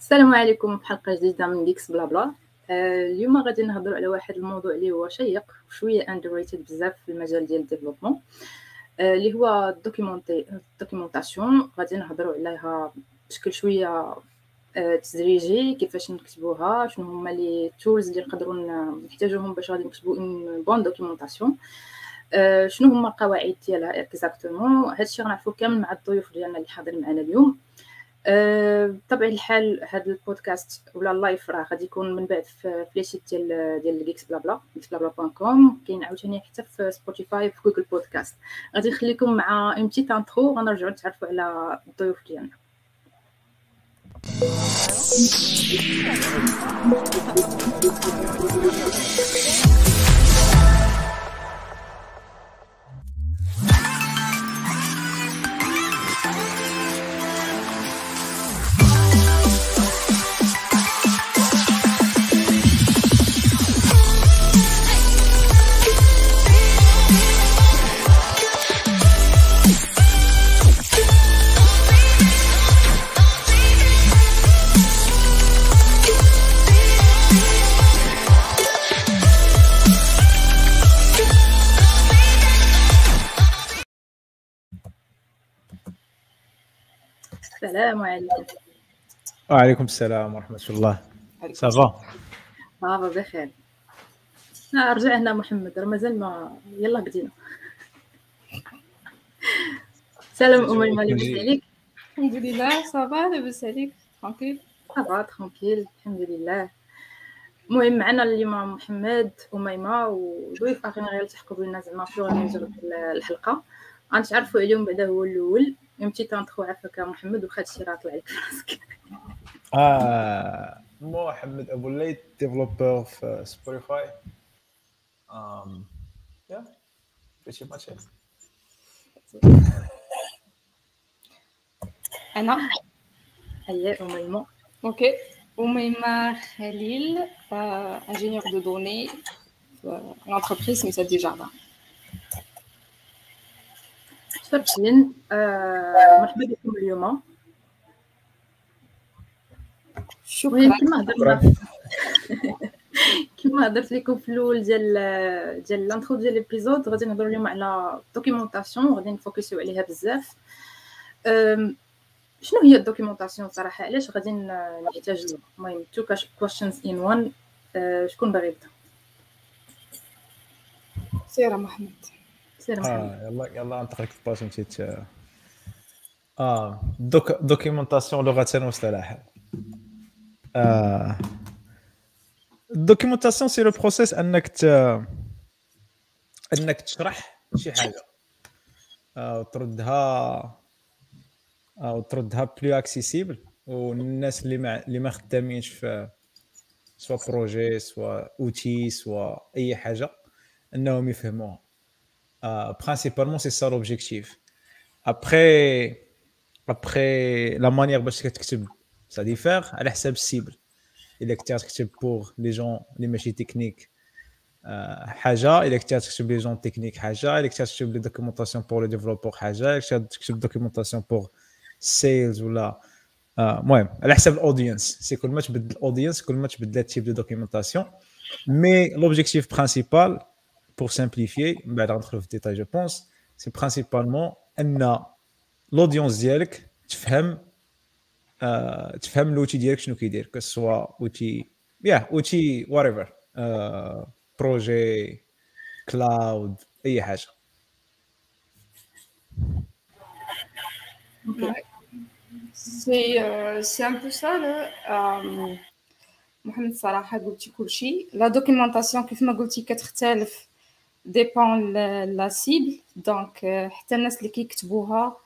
السلام عليكم في حلقة جديدة من Geeks Blabla اليوم غادي نهضروا على واحد الموضوع اللي هو شيق وشوية underrated بزاف في المجال ديال ال développement. آه، اللي هو ال documenta ال documentation غادي نهضروا عليها بشكل شوية آه، تدريجي كيفاش نكتبوها شنو هما les tools اللي نقدروا نحتاجوهم باش غادي نكتبوا une bonne documentation شنو هما القواعد ديالها exactement هادشي غنعرفو كامل مع الضيوف ديالنا اللي حاضرين معنا اليوم. بطبيعة الحال هذا البودكاست ولا ال live راه غادي يكون من بعد في le site ديال ديال Geeks Blabla Blabla point com كاين عاوتاني حتى في Spotify في Google Podcasts غادي نخليكم مع une petite intro غنرجعوا نتعرفوا على الضيوف ديالنا. السلام عليكم. وعليكم السلام ورحمة الله. ça va ça va بخير. آه رجع هنا محمد راه مازال ما يلا بدينا. سلام أميمة لاباس عليك؟ الحمد لله ça va لاباس عليك؟ tranquille ça va tranquille الحمد لله. المهم معنا اليوم محمد أميمة وضيوف آخرين غير تحكوا لنا زعما في الحلقة. غنتعرفوا عليهم بعدا هو الأول. une petite intro عفاك محمد وخا هادشي راه طلع لك في راسك آه محمد ابو الليث developer في Spotify um yeah pretty much أنا هيا اميمه okay اميمه خليل ingénieur de données في l'entreprise سميتها دي شرفين آه مرحبا بكم اليوم. شكرا. كما هضرنا كما هضرت لكم في الأول ديال ديال l'intro ديال l'épisode غادي نهضروا اليوم على ال documentation وغادي نـ focusيو عليها بزاف. شنو هي ال documentation صراحة؟ علاش غادي نحتاج المهم two questions in one شكون باغي يبدأ؟ سيرة محمد. سير آه يلا يلا نطرق باش مشيت آه. donc documentation لغه واصطلاحا آه ال documentation c'est le process انك ت... انك تشرح شي حاجة. آه وتردها آه وتردها بلو اكسيسيبل والناس اللي ما اللي ما خدامينش في سوا بروجي سوا اوتي سوا أي حاجة إنهم يفهموها. Euh, principalement, c'est ça l'objectif. Après, après, la manière dont tu ça diffère. À la cible, il est écrit pour les gens, les machines techniques, euh, haja. Il est écrit pour les gens techniques, haja. Il est écrit pour les pour les développeurs, haja. Il est écrit pour les documentations pour sales ou là. Euh, ouais, à la cible audience. C'est que le match de l'audience, que le match de la type de documentation. Mais l'objectif principal, pour simplifier, ben, rentrer dans le détail, je pense, c'est principalement l'audience ديالك تفهم euh, تفهم l'outil ديالك شنو كيدير que ce soit outil yeah outil whatever uh, projet cloud اي حاجه سي سي ان بو سا محمد صراحه قلتي كل شيء لا دوكيومونطاسيون كيف ما قلتي كتختلف dépend la cible donc حتى الناس اللي كيكتبوها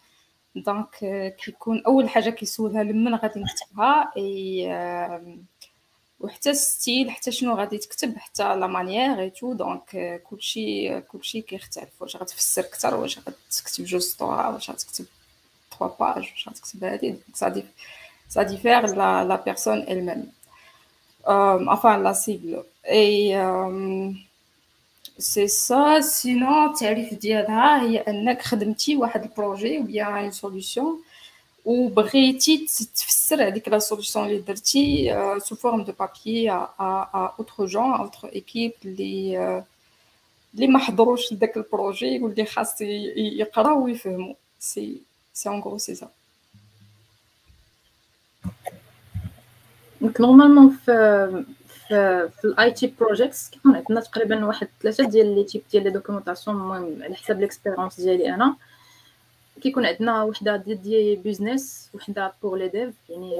donc كيكون أول حاجة كيسولها لمن غادي نكتبها إي وحتى ال style حتى شنو غادي تكتب حتى la manière et tout donc كلشي كلشي كيختلف. واش غتفسر أكثر واش غتكتب جوج سطور واش غتكتب 3 pages واش غتكتب هادي. ça ça diffère la la personne elle même euh, enfin la cible. et euh, c'est ça sinon التعريف ديالها هي انك خدمتي واحد ال projet ou bien une solution وبغيتي تفسر هذيك la solution اللي درتي sous forme de papier à autres gens autre équipe اللي اللي ما حضروش لذاك ال projet واللي خاص يقراو ويفهموا c'est c'est en gros c'est ça donc normalement في في, ال IT projects كيكون عندنا تقريبا واحد ثلاثة ديال les types ديال les documentations المهم على حسب l'expérience ديالي أنا. كيكون عندنا وحدة ديال business وحدة pour les devs يعني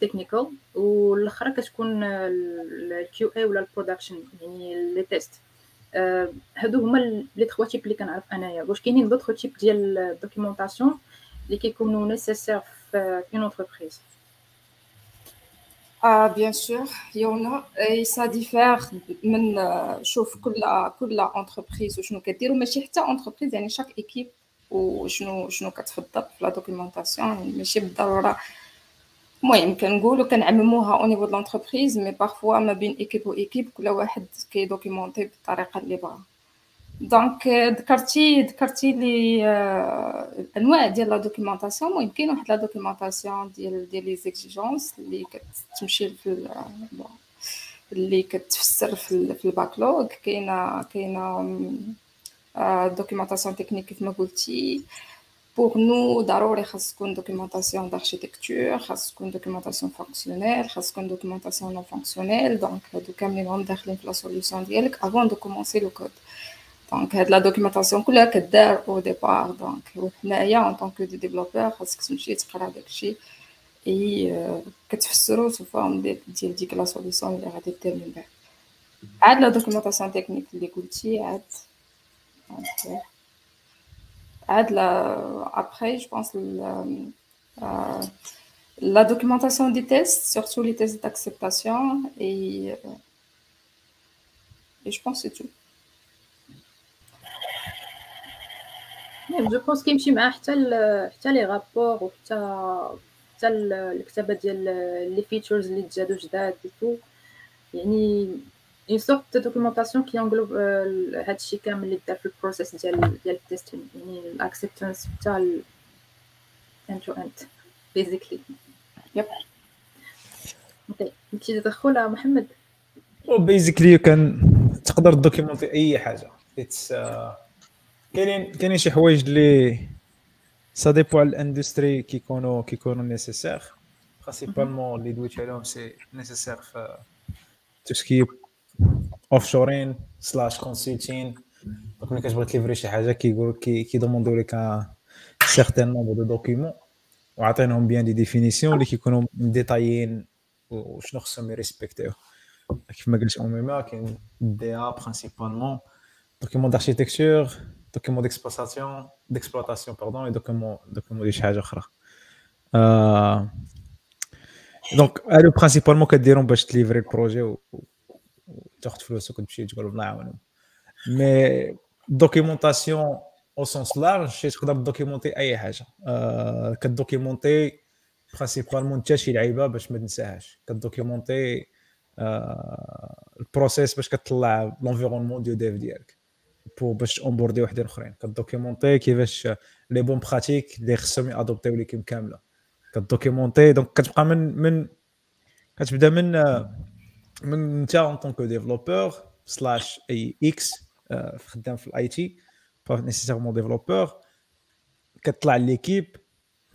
technical والأخرى كتكون ال QA ولا ال production يعني les tests هادو هما les trois types اللي كنعرف أنايا. واش كاينين d'autres types ديال ال documentation اللي كيكونوا nécessaires في une entreprise آه bien sûr y en a ça diffère من شوف كل كل entreprise وشنو كدير. وماشي حتى entreprise يعني chaque équipe وشنو شنو كتفضل في la documentation ماشي بالضرورة. المهم كنقولوا كنعمموها au niveau de l'entreprise mais parfois ما بين équipe و équipe كل واحد كي documenter بالطريقة اللي بغا. donc ذكرتي ذكرتي لي انواع ديال la documentation المهم كاين واحد la documentation ديال ديال les exigences اللي كتمشي في اللي كتفسر في, في ال backlog كاينة كاينة documentation technique كيف ما قلتي pour nous ضروري خاص تكون documentation d'architecture خاص تكون documentation fonctionnelle خاص تكون documentation non fonctionnelle donc هادو كاملين راهم داخلين في la solution ديالك avant de commencer le code donc هاد la documentation كلها كدار au départ donc وحنايا en tant que développeur خاصك تمشي تقرا داكشي اي كتفسرو sous forme ديال ديك la solution اللي غادي دير من بعد عاد la documentation technique اللي قلتي عاد après, je pense euh, la documentation des tests, surtout les tests d'acceptation, et, euh, et je pense que c'est tout. je pense كيمشي معاه حتى حتى les rapports وحتى حتى الكتابه ديال les features اللي تزادوا جداد يعني une sorte de documentation qui englobe هادشي كامل اللي دار في ال process ديال ديال ال testing يعني ال acceptance حتى end to end basically yep ok نمشي تدخل محمد basically كان تقدر documenter أي حاجة. it's كاينين كاينين شي حوايج اللي ça dépend على ال industry كيكونوا كيكونوا nécessaires principalement اللي دويت عليهم c'est nécessaire في tout ce qui offshoring slash consulting donc ملي كتبغي ت livrer شي حاجة كيقول كي demander لك certain nombre de documents وعطيناهم bien des définitions اللي كيكونوا ديتايين وشنو خصهم يريسبكتيو كيف ما قلت اوميما كاين des ا principalement document d'architecture document d'exploitation d'exploitation pardon et document document ديال شي حاجة أخرى donc هادو principalement كديرهم باش ت livrer ال projet تاخذ فلوسك وتمشي تقول الله يعاونهم mais documentation au sens large تقدر documenter اي حاجة آه ك documenter principalement انت شي لعيبه باش ما تنساهاش ك documenter آه ال process باش كتطلع l'environnement ديال dev ديالك باش onboarder وحدين اخرين ك documenter كيفاش les bonnes pratiques اللي خصهم يادوبتيو l'équipe كامله ك documenter donc كتبقى من من كتبدا من من انت en tant que développeur slash اي X خدام في ال IT pas nécessairement développeur كتطلع l'équipe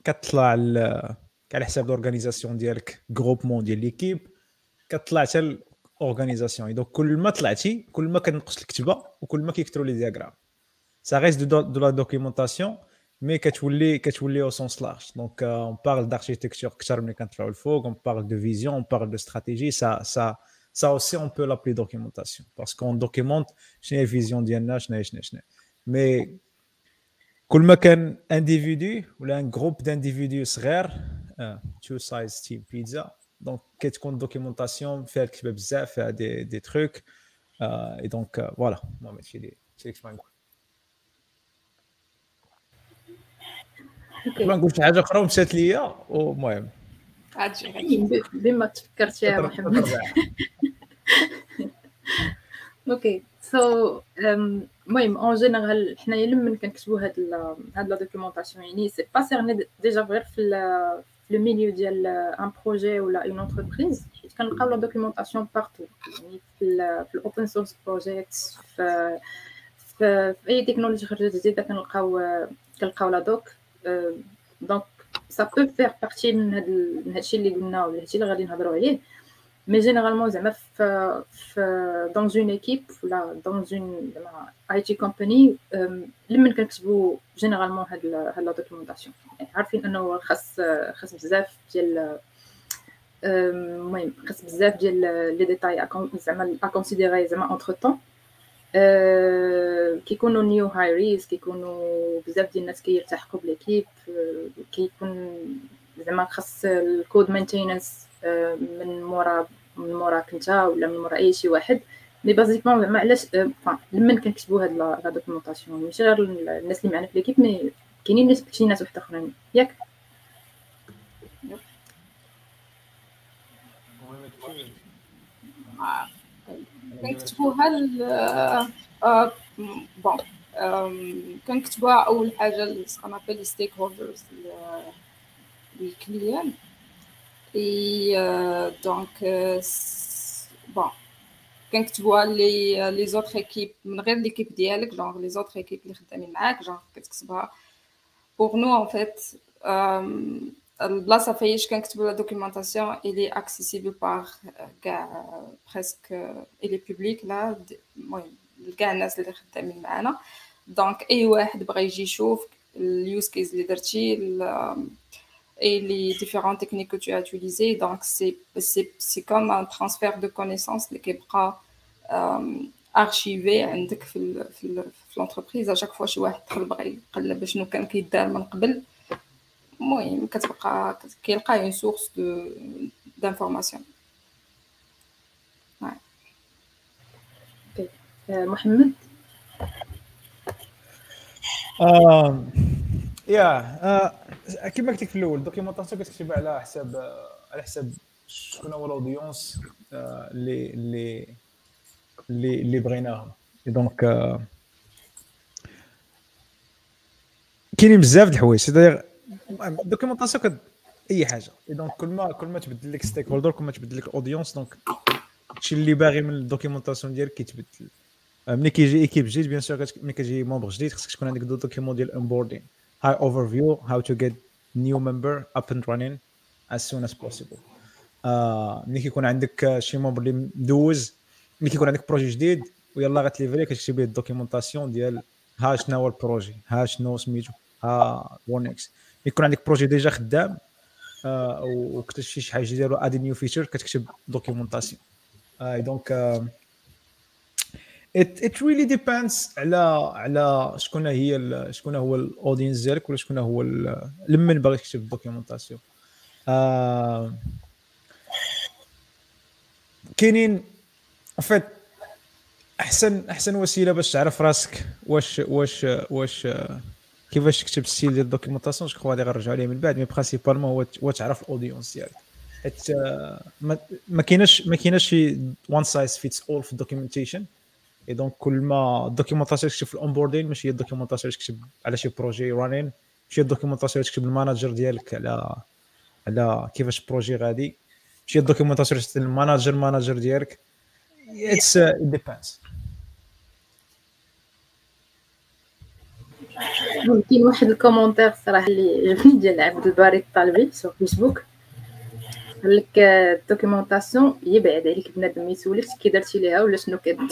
كتطلع على حساب ال organisation ديالك groupement ديال l'équipe كتطلع حتى ال organisation donc كل ما طلعتي كل ما كنقص الكتابه وكل ما كيكثروا les diagrammes ça reste de la documentation mais كتولي كتولي au sens large donc on parle d'architecture أكثر ملي كنطلعوا الفوق on parle de vision on parle de stratégie ça ça ça aussi on peut l'appeler documentation. Parce qu'on documente شنو هي ال vision ديالنا شنو هي شنو شنو mais كل ما كان individu ولا un groupe d'individus صغير two size team pizza donc كتكون documentation فيها الكتابه بزاف فيها des des trucs et donc voilà المهم هادشي اللي هادشي اللي كنت نقول ما نقول شي حاجة أخرى ومشات ليا ومهم بما تفكرت يا محمد ok so المهم en général حنايا لمن كنكتبوا هاد هاد la documentation يعني c'est pas cerné déjà غير في في le milieu ديال un projet ولا une entreprise حيت كنلقاو la documentation partout يعني في في ال open source project في في اي تكنولوجي خرجت جديده كنلقاو كنلقاو la doc donc ça peut faire partie من هاد من هادشي اللي قلنا ولا هادشي اللي غادي نهضروا عليه mais généralement زعما في في dans une équipe ولا dans une زعما IT company لمن كنكتبوا généralement هاد هاد la documentation يعني عارفين انه خاص خاص بزاف ديال المهم خاص بزاف ديال les détails زعما à considérer زعما entre temps كيكونوا new hires كيكونوا بزاف ديال الناس كيرتاحقوا ب l'équipe كيكون زعما خاص ال code maintenance من مورا من موراك انت ولا من مورا أي شي واحد. mais basiquement زعما علاش لما كنكتبوا هاد la documentation ماشي غير الناس اللي معنا في l'équipe mais كاينين شي ناس واحد أخرين. ياك؟ كنكتبوها بون كنكتبوها أول حاجة سكون ابل ستيك هولدرز الكليان اي دونك بون كنكتبوها لي لي زوتر ايكيب من غير ليكيب ديالك جونغ لي زوتر ايكيب اللي خدامين معاك جونغ كتكتبها بوغ نو ان فيت البلاصه فايش كنكتبوا لا دوكيومونطاسيون الي اكسيسيبل باغ كاع بريسك الي بوبليك لا المهم كاع الناس اللي خدامين معانا دونك اي واحد بغى يجي يشوف اليوز كيز اللي درتي et les différentes techniques que tu as utilisées. Donc, c'est comme un transfert de connaissances qui est archivé في l'entreprise. À chaque fois, je vois que je شنو كان كيدار من قبل المهم كتبقى كيلقى اون سورس دو دانفورماسيون محمد يا كيما قلت لك في الأول ال documentation كتكتب على حساب على حساب شكون هو ال audience اللي اللي اللي اللي بغيناهم. donc كاينين بزاف د الحوايج. ال documentation كد أي حاجة. donc كل ما كل ما تبدل لك stakeholder كل ما تبدل لك ال audience donc الشيء اللي باغي من ال documentation ديالك كيتبدل. ملي كيجي équipe جديد bien sûr ملي كيجي membre جديد خصك تكون عندك des documents ديال onboarding overview how to get new member up and running as soon as possible. آه ملي كيكون عندك شي membre اللي مدوز. ملي كيكون عندك projet جديد ويلا غتليفري كتكتب ليه ال documentation ديال ها شنو هو ال projet ها شنو سميتو ها once يكون عندك projet déjà خدام آه وكتزيد شي حاجة جديده adding new feature كتكتب documentation آه donc آه it really depends على على شكون هي شكون هو ال audience ديالك ولا شكون هو لمن باغي تكتب ال documentation آه كاينين فيت أحسن أحسن وسيلة باش تعرف راسك واش واش واش كيفاش تكتب ال style ديال ال documentation je غادي غنرجعوا عليه من بعد mais principalement هو هو تعرف ال audience ديالك. حيت ما كايناش ما كايناش شي one size fits all في ال documentation et donc كل ما ال documentation تكتب في ال onboarding ماشي هي ال documentation تكتب على شي projet running ماشي هي ال documentation تكتب ال manager ديالك على على كيفاش projet غادي ماشي ال documentation تكتب ال manager manager ديالك it depends كاين واحد ال commentaire صراحة اللي عجبني ديال عبد الباري الطالبي في فيسبوك قال لك ال documentation يبعد عليك بنادم يسولك كي درتي ليها ولا شنو كدير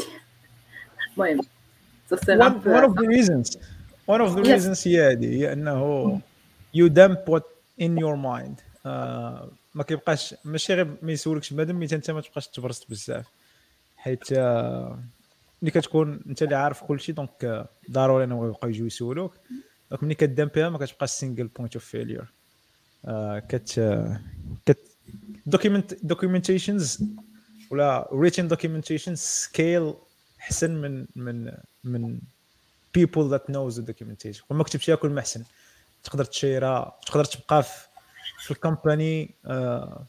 المهم one of the reasons. One of the reasons هي هذه هي إنه you dump what in your mind. uh, ما كيبقاش ماشي غير ما يسولكش بنادم mais أنت ما تبقاش تبرست بزاف. حيت uh, ملي كتكون أنت اللي عارف كلشي donc ضروري انهم يبقاو يجيو يسولوك donc ملي كت dumpيها ما كتبقاش single point of failure كت كت document documentations ولا written documentation scale احسن من من من people that knows the documentation. وما كتبتيها كل ما أحسن. تقدر تشيرها تقدر تبقى في في الكومباني آه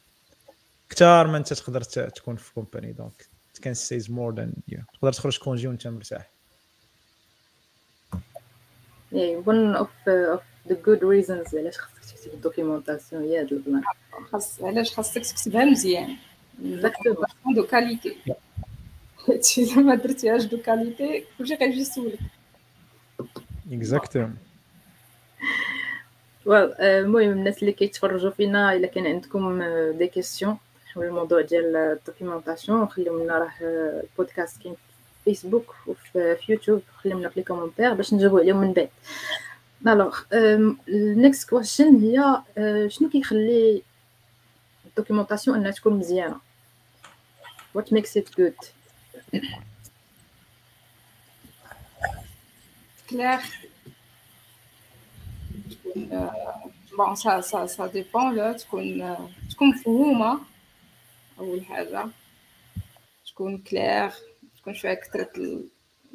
كثار ما أنت تقدر تكون في كومباني دونك كان سيز مور ذان تقدر تخرج كونجي وأنت مرتاح. يعني one of, uh, of the good reasons علاش خاصك تكتب الدوكيومونطاسيون هي هذا البلان. خاص علاش خاصك تكتبها مزيان. de qualité هادشي الا ما درتيهاش de qualité كلشي غيجي يسولك exactement well المهم الناس اللي كيتفرجوا فينا الا كان عندكم des questions حول الموضوع ديال ال documentation خليو لنا راه البودكاست كاين في فيسبوك وفي يوتيوب خليو لنا في les commentaires باش نجاوبوا عليهم من بعد alors ال next question هي شنو كيخلي ال documentation انها تكون مزيانه what makes it good? تكون bon ça ça ça dépend لا تكون تكون مفهومه اول حاجة تكون كلير تكون شوية كثرت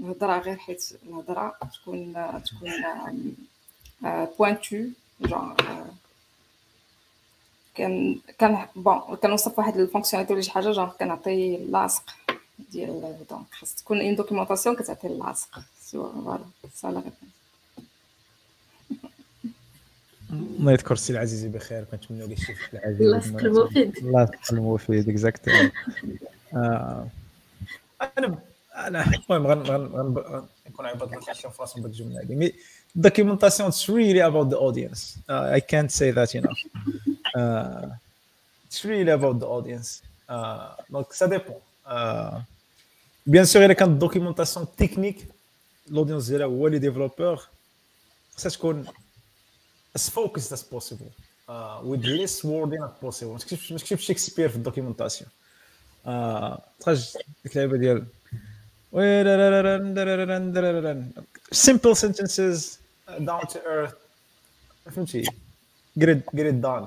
الهضره غير حيت الهضره تكون تكون بوينتو جون كان كان بون كنوصف واحد الفونكسيوناليتي ولا شي حاجة جون كنعطي لاصق ديال دونك خاص تكون اون دوكيومونطاسيون كتعطي اللاصق. سوا فوالا. سا لا الله يذكر السي العزيزي بخير. كنتمنى ليه الشفاء العزيز اللاصق المفيد. اللاصق المفيد اكزاكت أنا أنا المهم غنكون عباد الله كنشوف في راسهم بالجمله هذه مي documentation it's really about the audience. Uh, I can't say that enough. Uh, it's really about the audience. Uh, donc ça dépend. Uh, bien sûr الا كانت documentation technique. L'audience ديالها هو لي ديفلوبور خصها تكون as focused as possible uh, with less wording as possible. ما تكتبش ما تكتبش شكسبير في الدوكيومونطاسيون تخرج ديك اللعيبه ديال simple sentences down to earth. فهمتي get it get it done.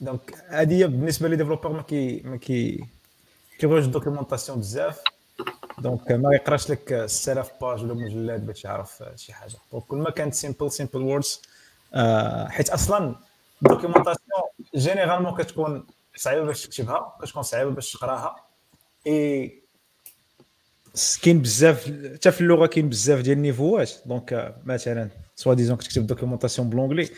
donc هذه بالنسبة les développeurs ما كي ما كي كيبغيوش ال documentation بزاف donc ما يقراش لك 6000 page ولا مجلد باش يعرف شي حاجة donc كل ما كانت simple simple words حيت أصلا ال documentation généralement كتكون صعيبه باش تكتبها كتكون صعيبه باش تقراها اي كاين بزاف حتى في اللغة كاين بزاف ديال ال niveau ات donc مثلا soi-disant كتكتب documentation ب l'anglais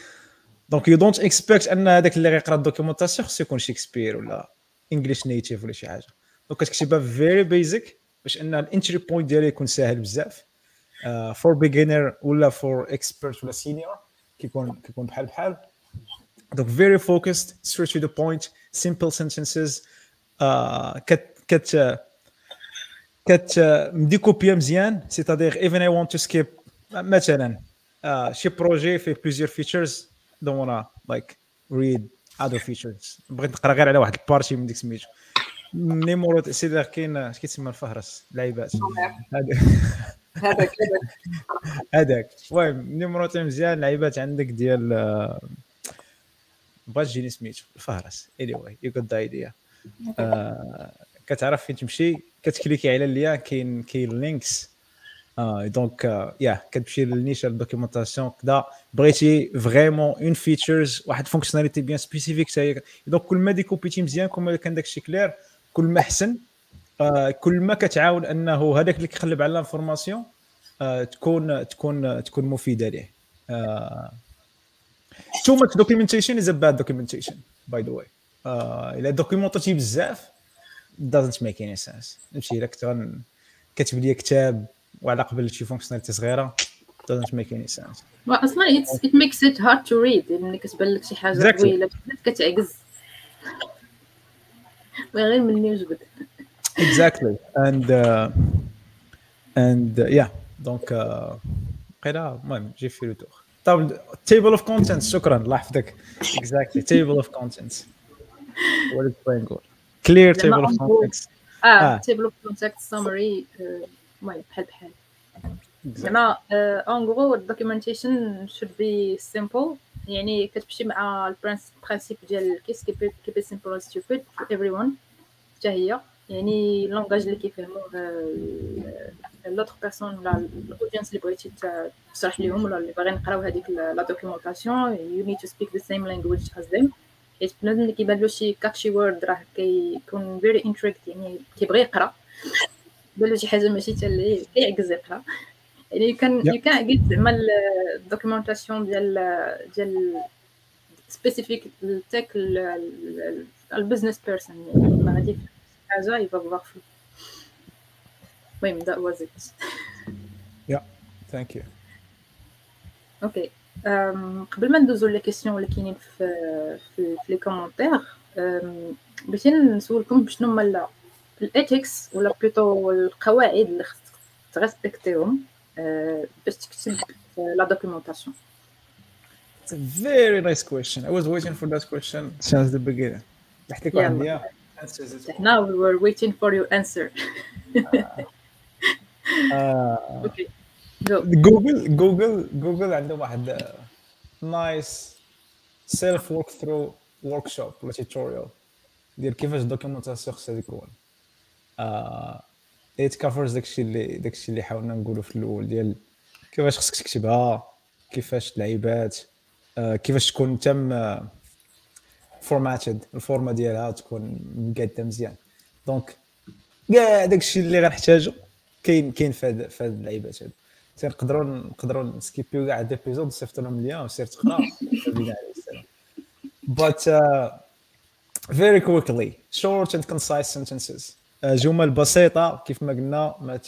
donc you don't expect ان هذاك اللي غيقرا ال documentation خصو يكون شكسبير ولا English native ولا شي حاجة donc كتكتبها very basic باش أن ال entry point ديالها يكون ساهل بزاف. for beginner ولا for expert ولا senior كيكون كيكون بحال بحال. donc very focused straight to the point simple sentences كت كت كت م découpé يا مزيان c'est-à-dire even I want to skip مثلا uh, شي projet فيه plusieurs features don't wanna like read other features بغيت نقرا غير على واحد ال partie من ديك سميتو. numéro سيدي كاين اش كيتسمى الفهرس؟ لعيبات هذاك. هذاك المهم نيمورو مزيان لعيبات عندك ديال بغات تجيني سميتو الفهرس اني واي يو جوت ذا ايديا كتعرف فين تمشي؟ كتكليكي على اللين كاين كاين لينكس آه دونك يا كتمشي للنيش الدوكيومونطاسيون كذا بغيتي فريمون اون فيتشرز واحد فونكسيوناليتي بيان سبيسيفيك حتى دونك كل ما ديكوبيتي مزيان كل ما كان داكشي كلير كل ما أحسن. آه كل ما كتعاون أنه هذاك اللي كيقلب على ال information آه تكون تكون تكون مفيدة ليه. too much documentation is a bad documentation by the way. uh, إلا دوكيومونتاتي بزاف doesn't make any sense. نمشي إلا كنت كاتب لي كتاب وعلى قبل شي fonctionnalité صغيرة doesn't make any sense. أصلا it, makes it hard to read. ملي كتبان لك شي حاجة. طويله كتعجز. غير مني وجبد exactly and uh, and uh, yeah donc uh, قيلا المهم جي في لو تور طب table of contents شكرا الله يحفظك exactly table of contents what is playing good clear زعما table of en gros. contents اه آه. تيبل اوف كونتاكت سامري المهم بحال بحال زعما اون غرو الدوكيومنتيشن should be simple يعني كتمشي مع ال principe ديال KISS keep it keep it simple as stupid for everyone حتى هي يعني ال langage اللي كيفهموه l'autre personne ولا ال audience اللي بغيتي ت- تشرح لهم ولا اللي باغيين يقراو هذيك la documentation you need to speak the same language as them. حيت بنادم اللي كيبان له شي catchy word راه كيكون very intrigued يعني كيبغي يقرا بان له شي حاجة ماشي حتى اللي كيعكز يقرا يعني كان يو كان قلت زعما الدوكيومونطاسيون ديال ديال سبيسيفيك للتك البزنس بيرسون يعني ما غادي حاجة يبقى فوار فلو المهم that was it. Yeah thank you. أوكي قبل ما ندوزو لي كيسيون اللي كاينين في في لي كومونتير بغيت نسولكم بشنو هما ال ethics ولا plutôt القواعد اللي خصك تريسبكتيهم باش تكتب la documentation It's a very nice question. I was waiting for that question since the beginning. تحتك واحد yeah, Now we were waiting for your answer. uh, okay. جوجل جوجل جوجل عندهم واحد nice self walkthrough workshop ولا tutorial ديال كيفاش documentation خصها تكون it covers داكشي اللي داكشي اللي حاولنا نقولوا في الأول ديال كيفاش خصك تكتبها كيفاش تلعيبات uh, كيفاش تكون تم formatted ال format ديالها تكون مقاده مزيان. donc كاع داكشي اللي غنحتاجو كاين كاين في هاد في هاد اللعيبات هادو. تنقدروا نقدروا نسكيبيو كاع d'épisode صيفط لهم ليا وسير تقرا. But uh, very quickly. Short and concise sentences. جمل بسيطة كيف ما قلنا ما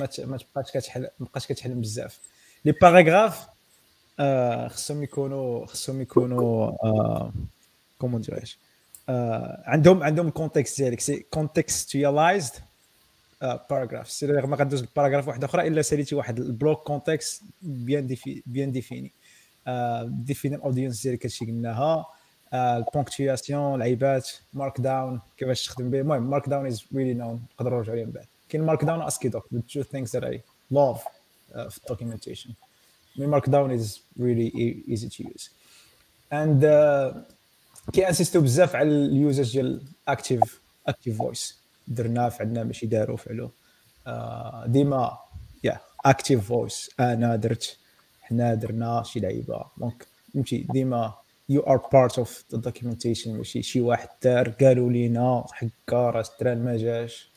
ما ما تبقاش كتحل ما بقاش كتحلم بزاف. لي باراغراف uh, خصهم يكونوا خصهم يكونوا كومون uh, ديريش عندهم عندهم كونتكست ديالك. سي كونتكستواليزد باراغراف سي ما غندوز باراغراف واحد أخرى إلا ساليتي واحد البلوك كونتكست بيان ديفي بيان ديفيني défini ال audience ديالك هادشي قلناها. ال ponctuation العيبات Markdown كيفاش تخدم به. المهم Markdown is really known نقدروا نرجعوا عليه من بعد. كاين Markdown AsciiDoc two things that I love uh, في documentation. Markdown really easy to use. And uh, كيانسيستو بزاف على ال usage ديال active active voice درناه فعلنا ماشي داروا فعلوا آه ديما يا اكتيف فويس أنا درت حنا درنا شي لعيبة. دونك فهمتي؟ ديما يو ار بارت اوف ذا دوكيومنتيشن ماشي شي واحد دار قالوا لينا حكا راه الدران ما جاش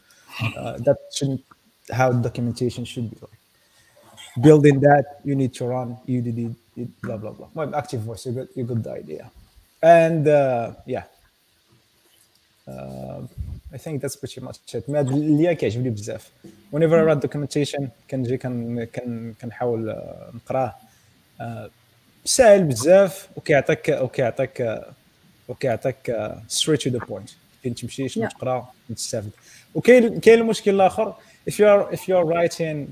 ذات shouldn't how documentation should be like building that you need to run you did it blah blah blah well active voice you got you got the idea and uh, yeah uh, I think that's pretty much it ما اللي كيعجبني بزاف whenever I read documentation كنجي كن كن كنحاول نقراه ساهل بزاف وكيعطيك وكيعطيك وكيعطيك straight to the point فين تمشي شنو تقرا تستافد وكاين كاين المشكل الآخر if you're if you're writing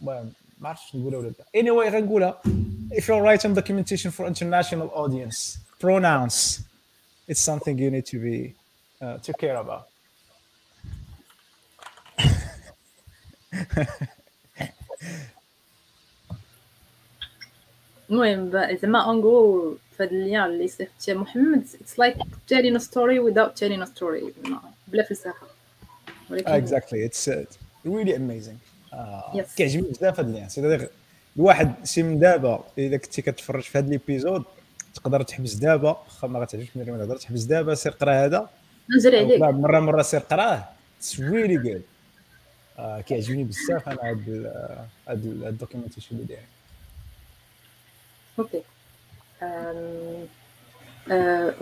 ما عرفتش نقولها ولا لا anyway غنقولها if you're writing documentation for international audience pronouns it's something you need to be uh, to care about. المهم زعما en gros فهاد ال lien اللي صيفط محمد it's like telling a story without telling a story بلا فلسفة. exactly. It's uh, really amazing. uh, yes. كيعجبني بزاف هاد ال lien سي الواحد سي من دابا إذا كنتي كتفرج في هاد l'épisode تقدر تحبس دابا واخا ما غاتعجبش ملي تقدر تحبس دابا سير قرا هذا. نزل عليك. مرة مرة سير قراه. it's really good كيعجبني بزاف أنا هاد هاد ال documentation اللي داير okay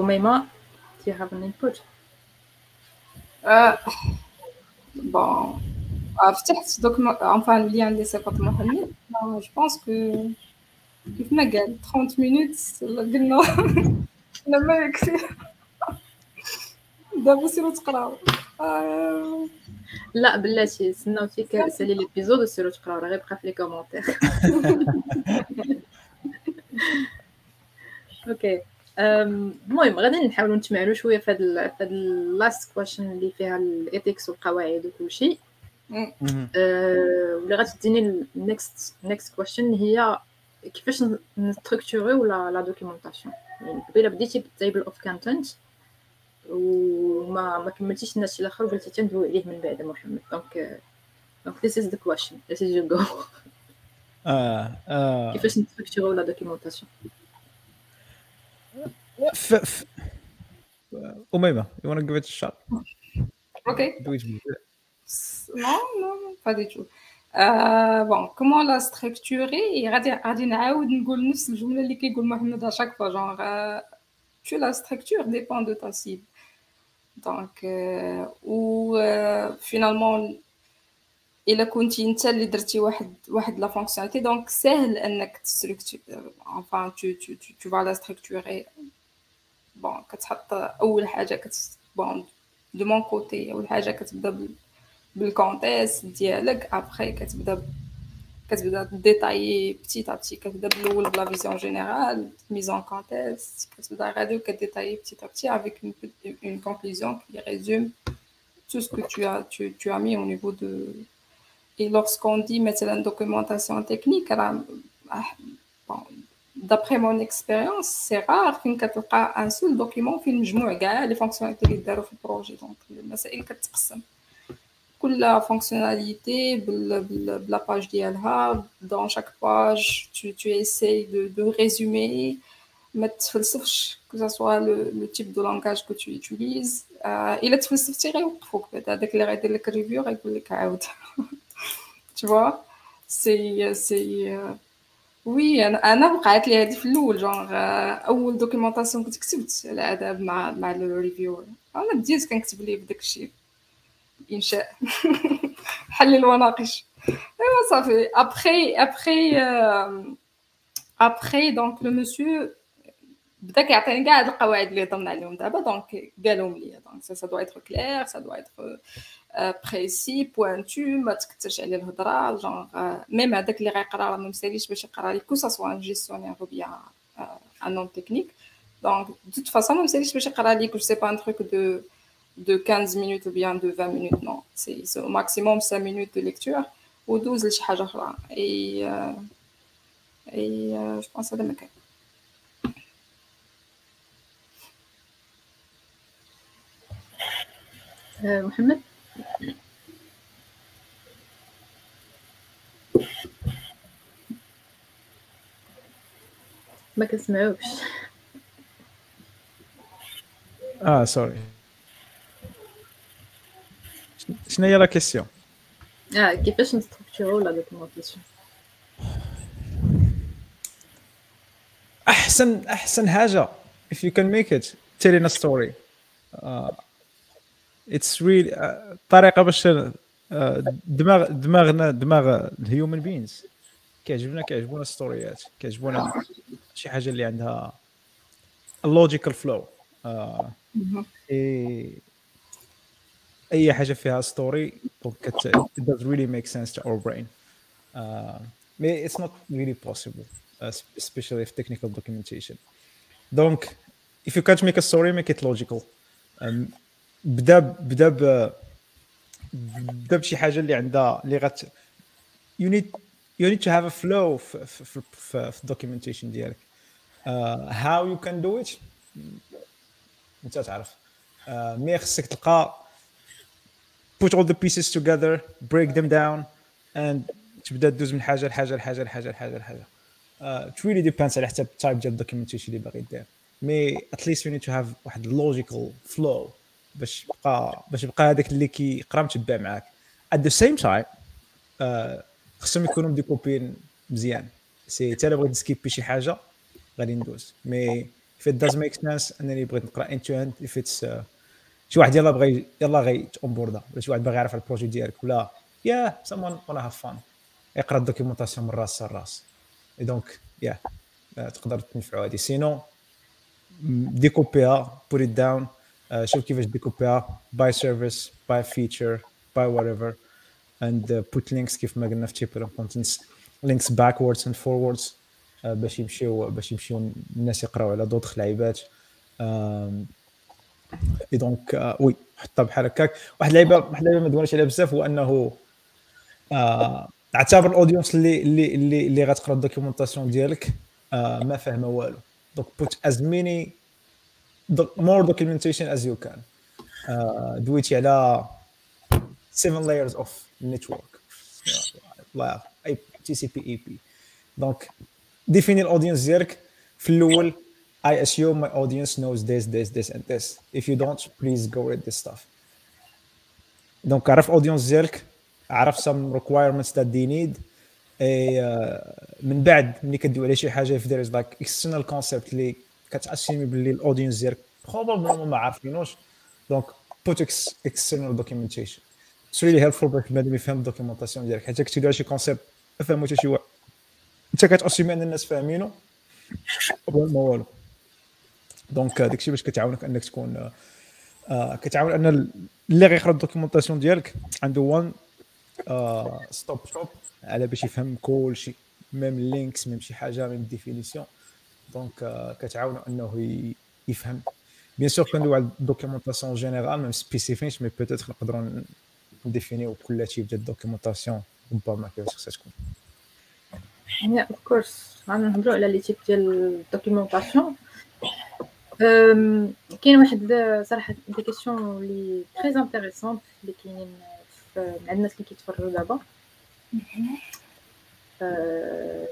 اميمه do you have an input? bon فتحت document enfin اللي عندي صيفط محمد je pense que كيف ما قال 30 minutes قلنا لما يكفي دابا سيرو تقراو آه. لا بلاتي سناو فيك سالي l'épisode وسيرو تقراو راه غير بقى في les commentaires okay. المهم غادي نحاولوا نتمعلوا شوية في هذا في هذا ال last question اللي فيها ال ethics والقواعد وكل شيء. واللي غتديني ال next next question هي كيفاش نستركتوريو la la documentation يعني قبيلة بديتي بال table of content وما ما كملتيش الناس الآخر قلتي تندوي عليه من بعد محمد. donc donc this is the question. This is your go آه آه. كيفاش نستركتوريو la documentation ف ف أميمة you wanna give it a shot Okay. do it Non, non, pas du tout. bon comment la structurer غادي غادي نعاود نقول نفس الجمله اللي كيقول محمد à chaque fois genre tu la structure dépend de ta cible donc ou finalement الا كنتي انت اللي درتي واحد واحد la fonctionnalité donc ساهل انك ت structurer enfin tu tu tu tu vas la structurer bon كتحط أول حاجة كت bon de mon côté أول حاجة كتبدا بال contexte ديالك ابخي كتبدا كتبدا détailler petit à petit كتبدا بالأول ب la vision générale mise en contexte كتبدا غادي وك détailler petit à petit avec une conclusion qui résume tout ce que tu as tu, tu as mis au niveau de et lorsqu'on dit مثلا documentation technique bon, d'après mon expérience c'est rare فين كتلقى un seul document فيه مجموع كاع les fonctionnalités اللي داروا في ال projet donc المسائل كتقسم كل fonctionnalité ب la page ديالها dans chaque page tu, tu essayes de, de résumer ما تفلسفش que ça soit le, le type de langage que tu utilises. Euh, الا تفلسفتي غيوقفوك بعد هذاك اللي غيدير لك review غيقول لك عاود tu vois? C'est c'est oui أنا أنا وقعت لي هذه في الأول جونغ اول documentation كنت كتبت الاداب مع مع ال reviewer أنا بديت كنكتب ليه بداك الشيء انشاء حلل وناقش ايوا صافي après après après donc le monsieur بدا كيعطيني كاع هاد القواعد اللي ضمن عليهم دابا donc قالهم لي donc ça doit être clair ça doit être précis pointu ما تكثرش عليه الهضره genre même هذاك اللي غيقرا راه ما مساليش باش يقرا لي que ce soit un gestionnaire ou bien un non technique donc de toute façon ما مساليش باش يقرا لي que c'est pas un truc de de 15 minutes ou bien de 20 minutes non. C'est au maximum 5 minutes de lecture ou 12 لشي حاجة أخرى et et je pense هذا ما كان محمد ما كنسمعوكش آه sorry شنو هي la question آه كيفاش نستركتورو la documentation احسن احسن حاجة if you can make it telling a story. Uh, it's really uh, طريقه باش uh, دماغ دماغنا دماغ الهيومن بينز كيعجبنا كيعجبونا ستوريات كيعجبونا شي حاجه اللي عندها اللوجيكال فلو اي حاجه فيها ستوري دونك it does really make sense to our brain uh, it's not really possible uh, especially if technical documentation donc if you can't make a story make it logical um, بدا بدا بدا بشي حاجة اللي عندها اللي غت you need you need to have a flow في الدوكيومنتيشن ديالك. how you can do it انت تعرف. uh, مي خصك تلقى put all the pieces together break them down and تبدا دوز من حاجة لحاجة لحاجة لحاجة لحاجة لحاجة. uh, it really depends على حتى ال type ديال ال documentation اللي باغي دير. mais at least you need to have واحد logical flow. باش يبقى باش يبقى هذاك اللي كيقرا متبع معاك. The same time uh, خصهم يكونوا مديكوبين مزيان. سي حتى الا بغيت نسكيبي شي حاجة غادي ندوز. mais if it does make sense أنني بغيت نقرأ end to end. If it's uh, شي واحد يلا بغى يلا غي تونبوردا ولا شي واحد باغي يعرف ال projet ديالك. ولا يا someone wanna have fun. يقرأ ال documentation من راس لراس. donc يا تقدر تنفعوا هذه sinon ديكوبيها down. uh, شوف كيفاش ديكوبيها by service by feature by whatever uh, put links كيف ما قلنا في table contents backwards and forwards. Uh, باش يمشيو باش يمشيو الناس يقراو على دوطخ لعيبات et donc oui حطها بحال هكاك واحد اللعيبه واحد اللعيبة ما دوناش عليها بزاف هو أنه آه اعتبر ال audience اللي اللي اللي, اللي غتقرا ال documentation ديالك آه ما فاهمة والو. donc put as many more documentation as you can uh, دويتي على seven layers of network لا et TCP/IP donc définis ال audience ديالك في الأول I assume my audience knows this, this, this, and this. If you don't, please go read this stuff. donc عرف ال audience ديالك عرف some requirements that they need et من بعد ملي كدوي على شي حاجة في there's like external concept اللي كتأسيمي باللي ال audience ديالك probablement ما عارفينوش. donc put external documentation it's really helpful باش بنادم يفهم ال documentation ديالك. حيت على شي concept ما فهمو حتى شي واحد. انت كتأسيمي أن الناس فاهمينو ما والو. donc داكشي باش كتعاونك أنك تكون آه كتعاون أن اللي غيقرا ال documentation ديالك عنده one stop shop على باش يفهم كل شيء même links même شي حاجة même définition donc كتعاونو انه يفهم bien sûr كندوي على ال documentation générale même spécifique mais peut-être نقدروا نديفينيو كل type ديال ال documentation ربما كيفاش خصها تكون yeah of course غنهضروا على les types ديال ال documentation كاين واحد صراحة des questions لي très intéressantes اللي كاينين مع الناس اللي كيتفرجوا دابا.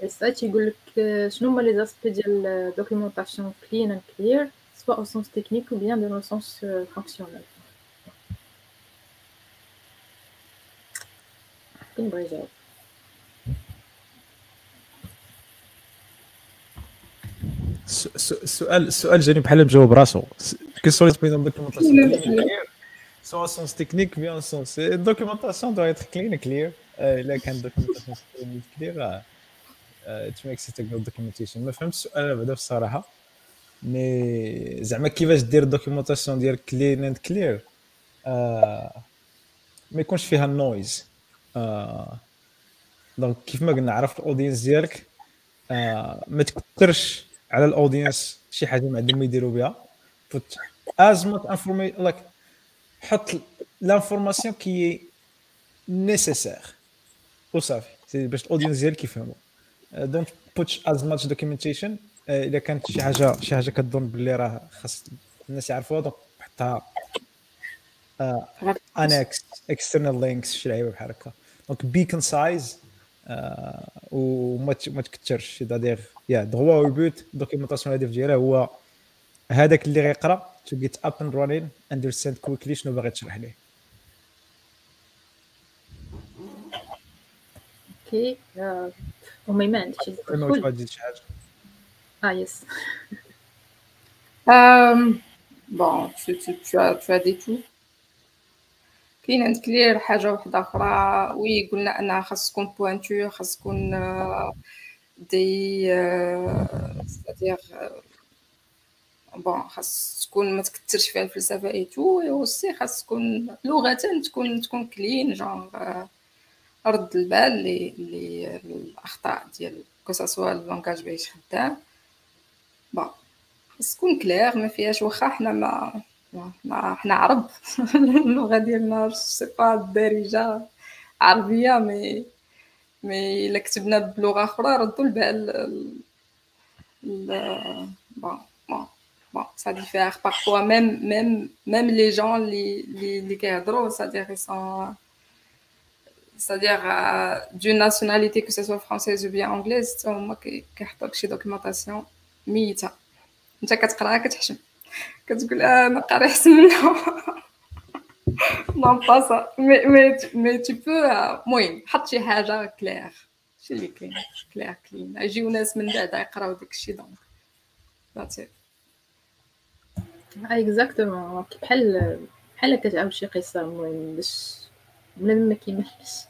السؤال تيقول لك شنو هما les aspects ديال documentation clean and clear سواء أو سونس تكنيك أو بيان دو سونس فونكسيونيل كاين بغا يجاوب السؤال السؤال جاني بحال مجاوب راسو كيسون لي بين دوكيومونطاسيون سوا سونس تكنيك بيان سونس الدوكيومونطاسيون دو ايتر كلين كلير الا كان دوكيومونطاسيون كلير to make set documentation ما فهمتش السؤال بعدا الصراحه mais زعما كيفاش دير ال documentation ديال clean and clear ما يكونش فيها ال noise donc كيف ما قلنا عرفت ال audience ديالك ما تكثرش على ال audience شي حاجة ما عندهم يديروا بها. As much information like حط l'information qui nécessaire وصافي باش ال audience ديالك يفهموا. don't put as much documentation اذا كانت شي حاجة شي حاجة كتظن باللي راه خاص الناس يعرفوها donc حطها annexe external links شي لعيبة بحال هكا. donc be concise وما ما تكثرش دادير يا دغوا ويبوت documentation الهدف ديالها هو هذاك اللي غيقرأ. to get up and running understand quickly شنو باغي تشرح ليه OK وما ما شي حاجة آه yes bon tu, as, tu as dit tout. clean and clear حاجة واحدة أخرى. oui قلنا أنها خاص تكون pointeur خاص تكون c'est-à-dire bon خاص تكون ما تكثرش فيها الفلسفة et tout aussi خاص تكون لغة تكون تكون clean genre رد البال لي الأخطاء ديال que ce soit ال langage باش خدام bon خاص تكون كلير ما فيهاش واخا حنا ما ما حنا عرب. اللغة ديالنا c'est pas الدارجه عربية مي مي إلا كتبنا بلغة أخرى ردوا البال bon bon bon ça diffère parfois même même même les gens لي لي كيهضروا c'est-à-dire sont c'est-à-dire euh, d'une nationalité que ce soit française ou bien anglaise هما كيحطوك شي documentation ميته انت كتقراها كتحشم كتقول آه أنا قاري احسن منه non pas ça mais mais petit peu المهم حط شي حاجة كلير شي اللي كاين clear clean يجيو ناس من بعد يقراو داك الشيء donc that's it exactement بحال بحال كتعاود شي قصة المهم باش بنادم ما كيملش.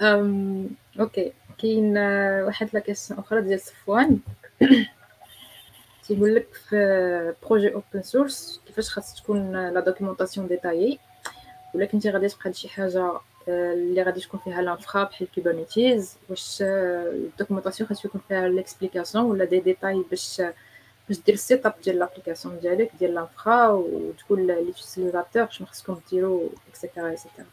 OK. كاين واحد لا أخرى ديال صفوان. تيقول لك في projet open source كيفاش خاص تكون la documentation détaillée ولكن انت غادي تبقى شي حاجة اللي غادي تكون فيها l'infra بحال Kubernetes واش ال documentation خاص يكون فيها l'explication ولا دي ديتاي باش باش دير ال setup ديال l'application ديالك ديال l'infra وتقول l'utilisateur شنو خاصكم ديروا et cetera et cetera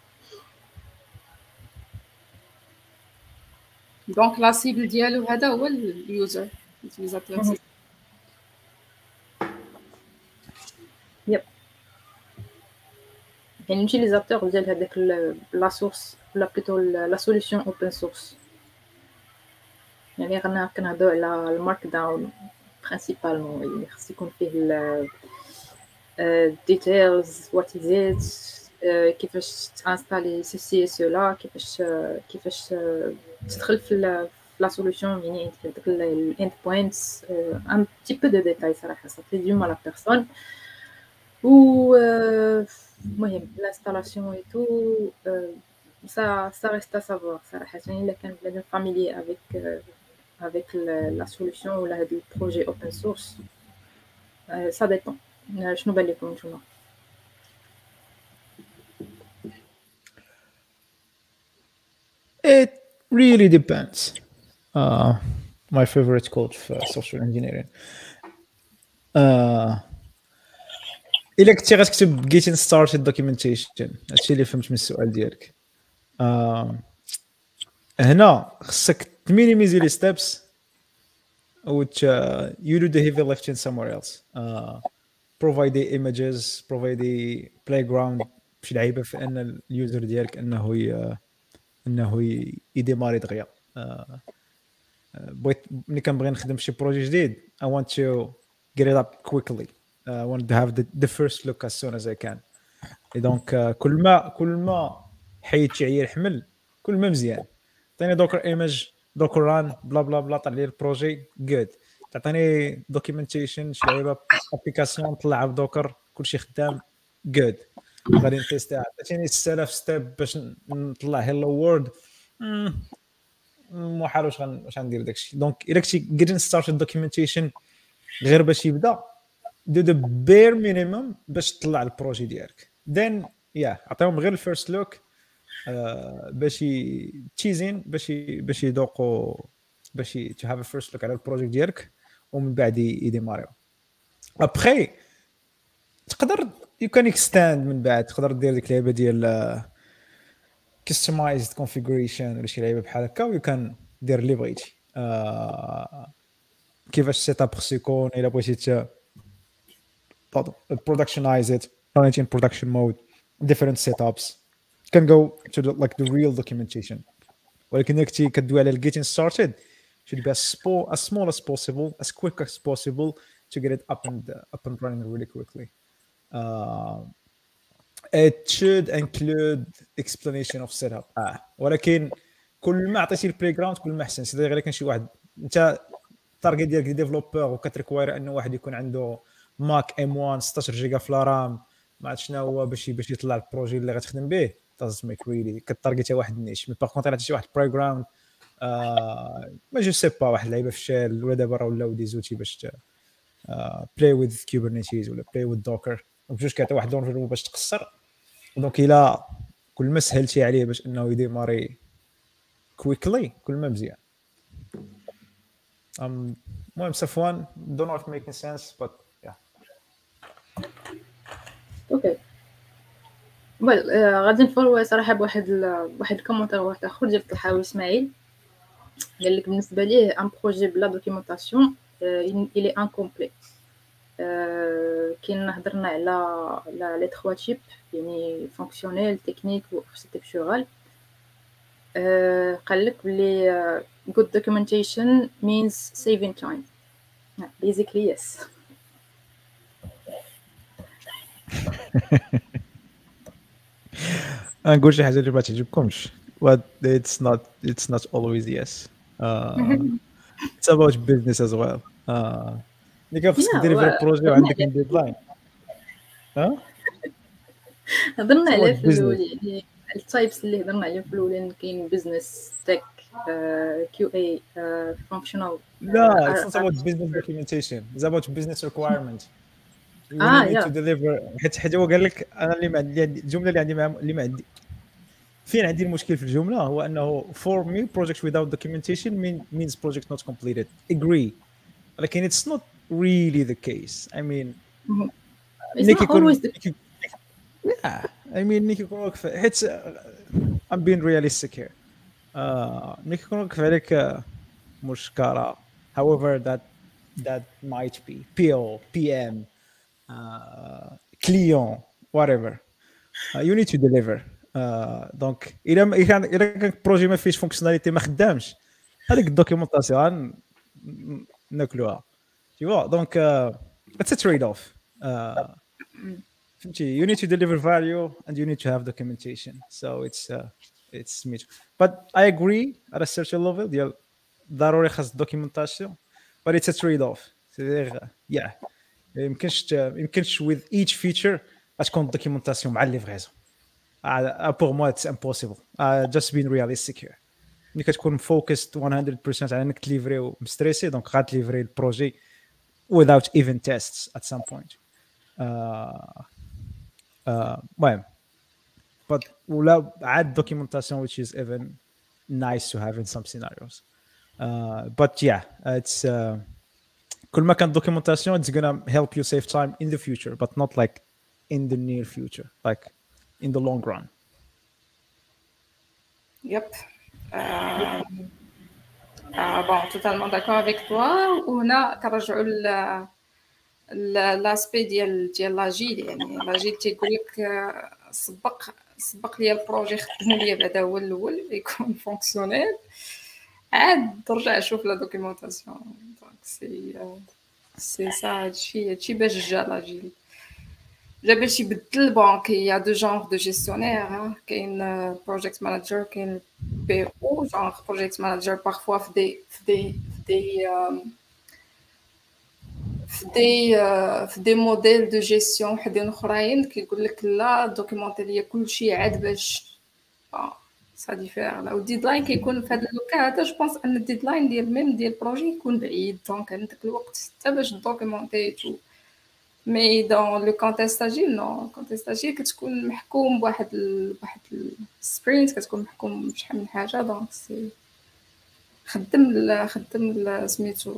donc la cible ديالو هذا هو ال user ال utilisateur yep يعني ال utilisateur ديال هذاك la source ولا plutôt la solution open source يعني رانا كنهضروا على ال Markdown principalement يعني خص يكون فيه details what is it كيفاش تانستالي ceci et cela كيفاش كيفاش تدخل في la solution يعني في داك ال endpoints un petit peu de détails صراحة صافي ديما la personne و المهم l'installation et tout ça ça reste à savoir صراحة يعني الا كان بنادم familier avec avec la solution ولا هاد البروجي open source ça dépend شنو بان لكم نتوما It really depends. Uh, my favorite quote for social engineering. Uh, الا كنتي غتكتب getting started documentation هادشي اللي فهمت من السؤال ديالك uh, هنا خصك تمينيميزي les steps أو you do the heavy lifting somewhere else provide ي images provide ي playground باش لعيبة في أن ال user ديالك أنه ي, uh, انه يديماري دغيا. Uh, uh, بغيت ملي كنبغي نخدم شي projet جديد I want to get it up quickly I want to have the first look as soon as I can اي donc كل ما كل ما حيدتي عليا الحمل كل ما مزيان. عطيني Docker image Docker run بلا بلا بلا طلع لي ال projet good تعطيني documentation شي لعيبه application نطلعها ب Docker كلشي خدام good غادي نتيستيها عطيتيني 6000 steps باش نطلع hello world محال واش واش غندير داكشي donc الا كنتي getting started documentation غير باش يبدا do the bare minimum باش تطلع ال projet ديالك then يا عطيهم غير ال first look باش تشيزين باش باش يذوقوا باش to have first look على ال project ديالك ومن بعد يديماريو. ابخي تقدر you can extend من بعد تقدر دير ديك اللعبه ديال customized configuration ولا شي لعيبه بحال هكا و you can دير اللي بغيتي uh, كيفاش setup خصو يكون إلا بغيتي it run it in production mode different setups. كن go to like the real documentation ولكن كنتي كدوي على ال getting started should be as small, as small as possible as quick as possible to get it up and uh, up and running really quickly. Uh, it should include explanation of setup. آه. ولكن كل ما عطيتي ال playground كل ما أحسن. سيدي غير كان شي واحد أنت ال target ديالك developer وكت require إنه واحد يكون عنده Mac M 1 16 جيجا في la RAM ما عرفت شنو هو باش باش يطلع ال projet اللي غتخدم به. Doesn't make really ك targeti واحد ال niche mais par contre عطيتي واحد ال playground ما je sais pas واحد اللعيبه في ال shell ولا دابا راه ولاو des outils باش Play with Kubernetes ولا Play with Docker بجوج كيعطي واحد l'environnement باش تقصر. donc الا كل ما سهلتي عليه باش إنه يديماري quickly كل ما مزيان. المهم صفوان don't know if making sense but okay well غادي نفولو صراحة بواحد بواحد ال commentaire واحد آخر ديال الطحاوي إسماعيل. قال لك بالنسبة ليه un projet بلا documentation il est incomplet كاين هضرنا على على les trois types يعني fonctionnel technique و architectural قال لك بلي good documentation means saving time. Basically yes. نقول شي حاجة اللي ما تعجبكمش but it's not it's not always yes. Uh, it's about business as well. Uh, اللي كان خصك ديري projet وعندك deadline ها هضرنا عليه في الأول يعني ال types اللي هضرنا عليه في الأول كاين business tech QA functional لا it's not about business documentation. It's about business requirement. you آه need يا to deliver حيت حيت هو قال لك انا اللي ما عندي الجمله اللي عندي مع اللي ما عندي فين عندي المشكل في الجمله هو انه for me project without documentation mean, means project not completed agree ولكن it's not really the case I mean it's ملي not كيكون always the yeah I mean ملي كيكون واقف حيت I'm being realistic here آه، ملي كيكون واقف عليك آه، مشكله however that that might be PO PM uh, client whatever uh, you need to deliver uh, دونك الا ما- الا كان الا كان البروجي ما فيش فونكسيوناليتي ما خدامش هذيك الدوكيومونطاسيون غن- ناكلوها tu vois دونك اتس ا تريد اوف you need to deliver value and you need to have documentation so it's uh, it's mutual but I agree at a certain level ديال ضروري خاص documentation but it's a trade off yeah يمكنش يمكنش with each feature غتكون documentation مع الليفغيزون بور موا اتس امبوسيبل just being realistic here ملي كتكون فوكست 100% على انك تليفري ومستريسي دونك غاتليفري البروجي without even tests at some point المهم but ولا عاد documentation which is even nice to have in some scenarios uh, but yeah it's uh, كل ما كانت documentation it's gonna help you save time in the future but not like in the near future like in the long run. Yep. bon totalement d'accord avec toi وهنا كنرجعو ل l'aspect ديال ديال l'agile يعني l'agile تيقول لك سبق سبق لي ال projet خدمو لي بعدا هو الأول يكون fonctionnel عاد ترجع شوف la documentation donc c'est c'est ça هادشي هادشي باش جا l'agile جا باش يبدل bon qu'il y a deux genres de gestionnaires كاين project manager كاين PO genre project manager parfois في des في des في des في des في des modèles de gestion وحدين اخرين كيقول لك لا دوكيمونتي ليا كلشي عاد باش ça diffère لا وال deadline كيكون في هذا le cas هذا je pense ان ال deadline ديال même ديال ال projet يكون بعيد donc عندك الوقت حتى باش دوكيمونتي tout mais dans le contexte agile un contexte agile كتكون محكوم بواحد ال... بواحد ال sprint كتكون محكوم بشحال من حاجة donc c'est خدم خدم سميتو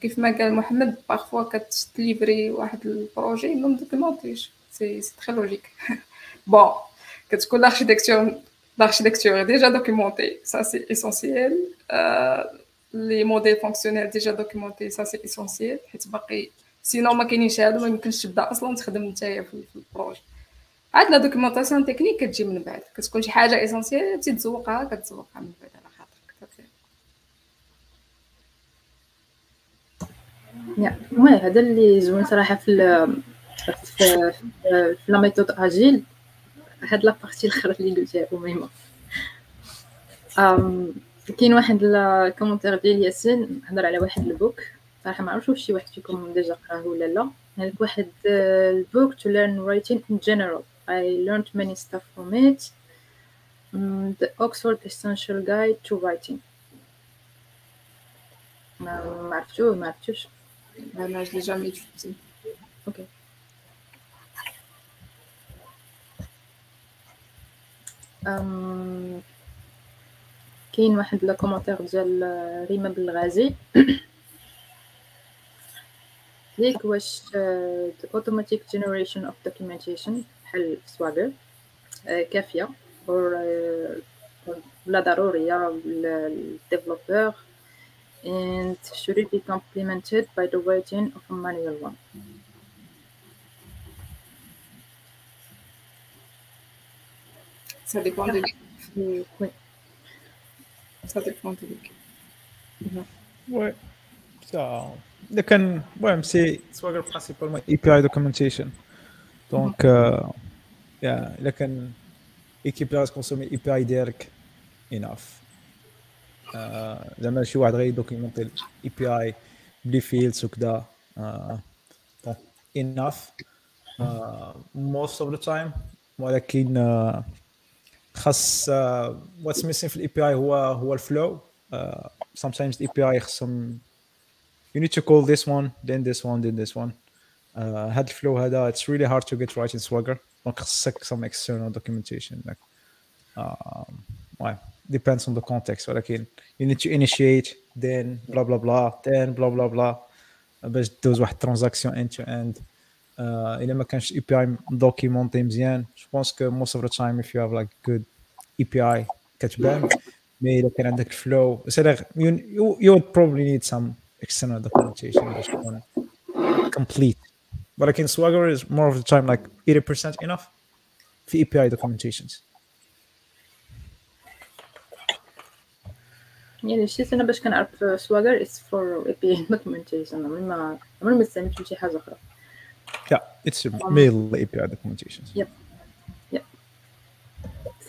كيف ما قال محمد parfois كتليفري واحد ال projet ما مدوكيمونتيش c'est c'est très logique bon كتكون l'architecture l'architecture est déjà documentée, ça c'est essentiel. Euh, les modèles fonctionnels déjà documentés, ça c'est essentiel. sinon ما كاينينش هادو ما يمكنش تبدا أصلا تخدم نتايا في ال projet عاد la documentation technique كتجي من بعد كتكون شي حاجة essentielle تتزوقها كتزوقها من بعد على خاطرك oui هذا اللي زوين صراحة في, في la méthode agile هاد la partie الاخرى اللي قلتيها اميمه كاين واحد ال commentaire ديال ياسين هضر على واحد ال book صراحة ما عرفتش واش شي واحد فيكم déjà قراه ولا لا هذاك واحد ال book learn writing in general I learned many stuff from it um, the Oxford Essential Guide to Writing ما عرفتوه ما عرفتوش أنا jamais شفتي okay كاين واحد la commentaire ديال ريما بالغازي ليك واش the automatic generation of documentation بحال Swagger كافيه ولا ضروريه لل developer and should it be complemented by the writing of a manual one Ça dépend de Oui. Ça dépend de l'équipe. Ouais. Ça. Le can, ouais, c'est Swagger principalement API documentation. Donc, euh, yeah, le can équipe reste consommer API ديالك enough. زعما شي واحد غير دوكيمونتي الاي بي اي بلي فيلدز وكذا دونك enough uh, most of the time ولكن uh, خاص واتس ميسين في الاي بي اي هو هو الفلو sometimes الاي بي اي خصهم you need to call this one then this one then this one uh, هاد الفلو هذا it's really hard to get right in Swagger دونك خصك some external documentation like um, ouais, depends on the context ولكن you need to initiate then blah blah blah then blah blah blah باش دوز واحد ترانزاكسيون end to end uh, الا ما كانش الاي بي اي دوكيمونتي مزيان جو بونس كو most of the time if you have like good API كتبان مي الا كان عندك الفلو سير you, you would probably need some external documentation باش تكون complete ولكن Swagger is more of the time like 80% enough في API documentations يعني شي انا باش كنعرف سواغر is for API documentation عمري ما عمري ما استعملت شي حاجه اخرى Yeah, it's mainly API documentation. Yep. Yep.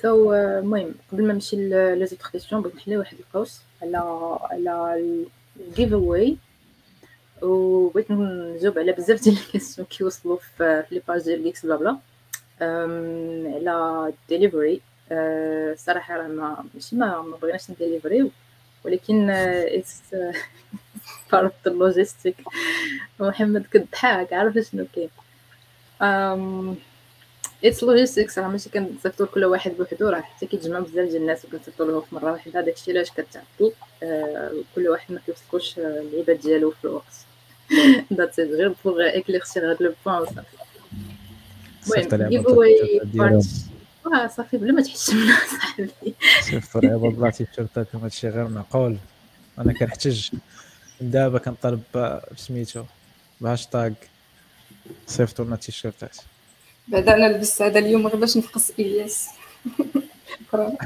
So المهم قبل ما نمشي les autres questions بغيت نحل واحد القوس على على ال giveaway وبغيت نجاوب على بزاف ديال ال questions كيوصلوا في les pages ديال Geeks Bla Bla على الديليفري صراحة راه ما ماشي ما ما بغيناش نديليفريو ولكن it's part ال logistique محمد كضحك عارف شنو كاين it's logistics راه ماشي كنصيفطو لكل واحد بوحدو راه حتى كيتجمع بزاف ديال الناس وكنصيفطو لهم في مرة واحدة داكشي علاش كتعطل كل واحد ما كيوصلوش العباد ديالو في الوقت. that's غير pour éclaircir هاد le point وصافي. المهم giveaway آه صافي بلا ما تحس منها صاحبي صيفطوا العباد الله تيشيرتاتهم هادشي غير معقول. أنا كنحتج دابا كنطلب سميتو بهاشتاغ صيفطوا لنا تيشيرتات بعدا أنا لبست هذا اليوم غير باش نفقس إلياس. شكرا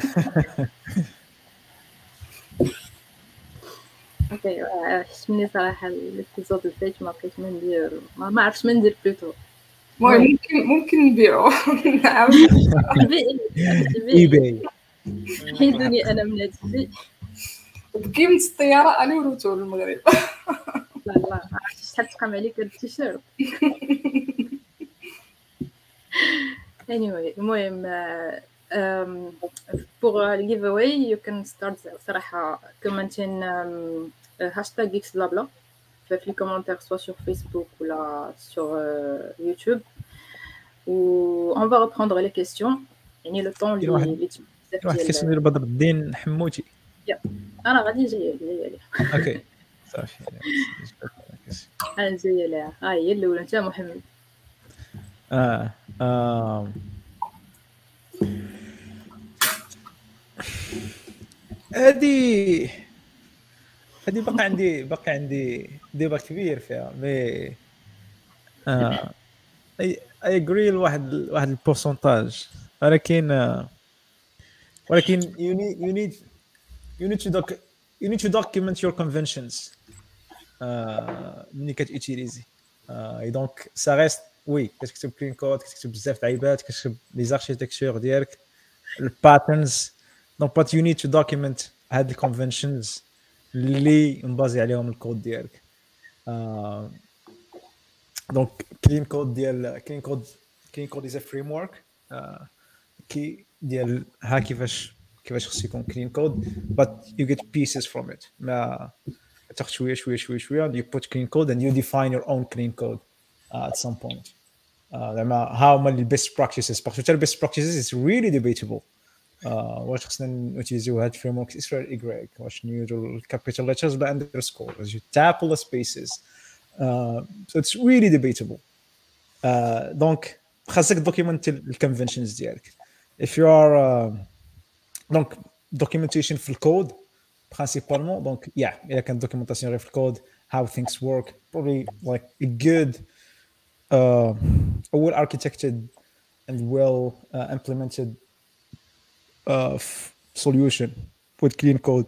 okay حشمني صراحة ال épisode الفايت ما بقيت ما ندير ما عرفتش ما ندير بلوتو. ممكن ممكن نبيعو. نعم اي باي حيدوني أنا من هادشي بكي من الطياره أنا وروتو للمغرب لا لا شحال تقام عليك التيشيرت. Anyway المهم um, for a giveaway you can start صراحة commenting um, hashtag geeks bla bla. في في ال commentaire سواء sur فيسبوك ولا sur يوتيوب و on va reprendre les questions. يعني le temps اللي واحد ال question ديال بدر الدين حموتي. أنا غادي جاية جاية ليها okay. صافي. أنا جاية ليها. ها هي الأولى أنت محمد. آه آه هادي. هادي باقي عندي باقي عندي ديبا كبير فيها مي آه اي اجري لواحد واحد البورسونتاج ولكن ولكن you need you need you need to doc you need to document your conventions. ملي كتوتيليزي اي دونك سا ريست وي كتكتب كلين كود كتكتب بزاف د عيبات كتكتب لي زاركتيكتور ديالك ال patterns donc but you need to document هاد ال conventions اللي م basé عليهم الكود ديالك donc clean code ديال clean code clean code is a framework كي ديال ها كيفاش كيفاش خص يكون كلين كود but you get pieces from it ما تاخذ شويه شويه شويه شويه you put clean code and you define your own clean code uh, at some point زعما uh, how many best practices باسكو best practices is really debatable uh, واش خصنا نوتيزيو هاد الفريم ورك اسرائيل ايغريك واش نديرو الكابيتال ليترز بلا اندرسكور واش تابل spaces uh, so it's really debatable دونك uh, خاصك دوكيمنت الكونفنشنز ديالك if you are uh, donc documentation في الكود principalement donc yeah اذا كان documentation غير في الكود how things work probably like a good uh, a well architected and well uh, implemented uh, solution with clean code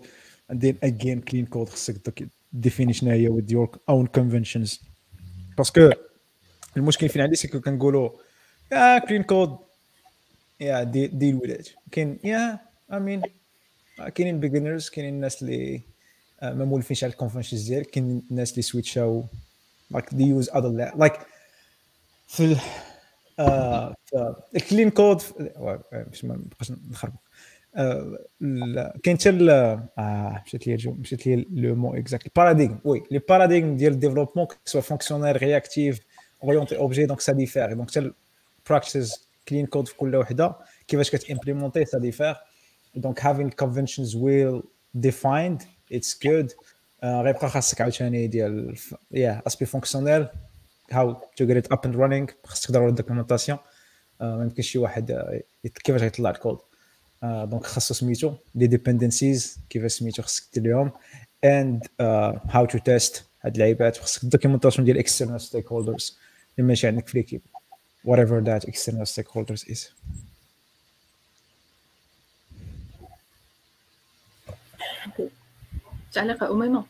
and then again clean code خصك definition هي with your own conventions باسكو المشكل فين عندي سكو كنقولوا يا كلين كود يا ديل وذ ات كاين يا اي مين كاينين beginners كاينين الناس اللي ما مولفينش على ال conventions ديالك كاين الناس اللي switch او like they use other like في ال آه ال clean code باش ما نبقاش نخربق. كاين حتى آه مشات لي مشات لي le mot exact paradigme oui les paradigmes ديال ال développement soit fonctionnel réactif orienté objet donc ça diffère donc حتى ال practice clean code في كل وحدة كيفاش كت implémenter ça diffère donc having conventions well defined it's good. غيبقى خاصك عاوتاني ديال l'aspect fonctionnel how to get it up and running خاصك تدور ال documentation ما يمكنش شي واحد كيفاش غيطلع ال code donc خاصو سميتو les dependencies كيفاش سميتو خاصك دير لهم and uh, how to test هاد اللعيبات خاصك ال documentation ديال external stakeholders. اللي ماشي عندك في ليكيب whatever that external stakeholders is. تعليق أميمة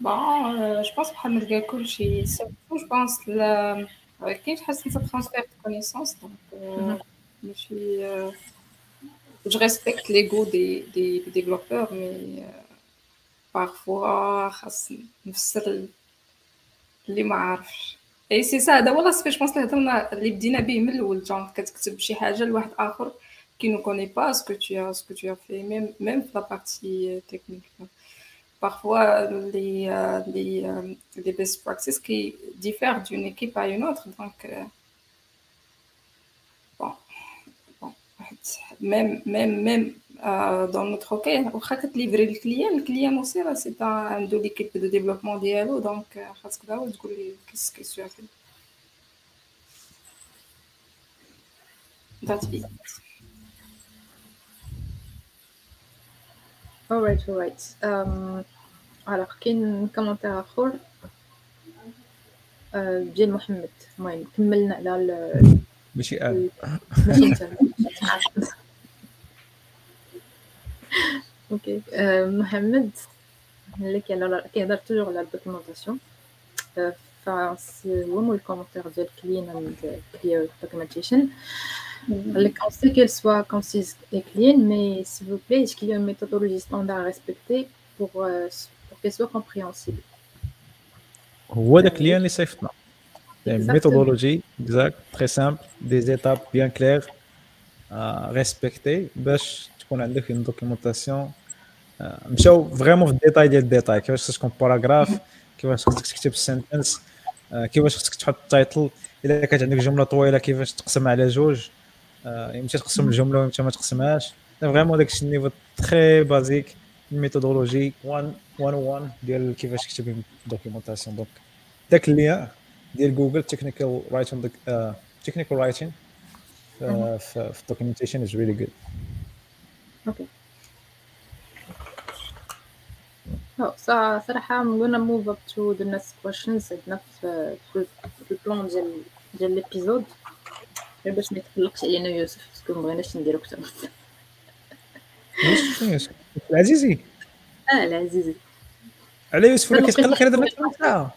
Bon, je pense محمد قال كل شيء surtout je pense ل كاين de connaissances donc ماشي je respecte l'ego des, des développeurs mais parfois خاص نفسر اللي ما اي سي سا هذا هو لاصبي جو بونس اللي هضرنا بدينا به من الأول جونغ كتكتب شي حاجة لواحد اخر qui ne connaît pas ce que tu as, ce que tu as fait, même, même la partie euh, technique. Parfois, les, euh, les, euh, les, best practices qui diffèrent d'une équipe à une autre. Donc, bon, bon, même, même, même dans notre cas, on va livrer le client. Le client aussi, c'est un de l'équipe de développement d'ILO. Donc, qu'est-ce que tu as fait? Alright alright um, alors كاين كومنتير اخر ديال محمد المهم كملنا على ال ماشي أنا ماشي انت okay محمد اللي كيهضر toujours على ال documentation فهو مول ال commentaire ديال clean and clear documentation On sait qu'elle soit concise et clean, mais s'il vous plaît, est-ce qu'il y a une méthodologie standard à respecter pour, euh, pour qu'elle soit compréhensible? هو داك اللي اللي صيفطنا méthodologie exacte très simple des étapes bien claires respectées باش تكون عندك une documentation مشاو vraiment في الديتاي ديال الديتاي كيفاش خصك تكون paragraphe كيفاش خصك تكتب ال sentence كيفاش خصك تحط ال title الا كانت عندك جمله طويله كيفاش تقسم على جوج يمشي تقسم الجملة ويمشي ما تقسمهاش. vraiment داكشي ال niveau très basique ال méthodologie 1 1 ديال كيفاش تكتب documentation donc داك اللي ديال Google technical writing technical writing في ال documentation is really good okay. صراحة I'm gonna move up to the next questions. عندنا في في ال plan ديال ديال l'épisode غير باش ما يتقلقش علينا يوسف parce que مبغيناش نديرو أكثر يوسف؟ العزيزي. آه العزيزي. على يوسف ولا كيتقلق؟ غير درنا ساعه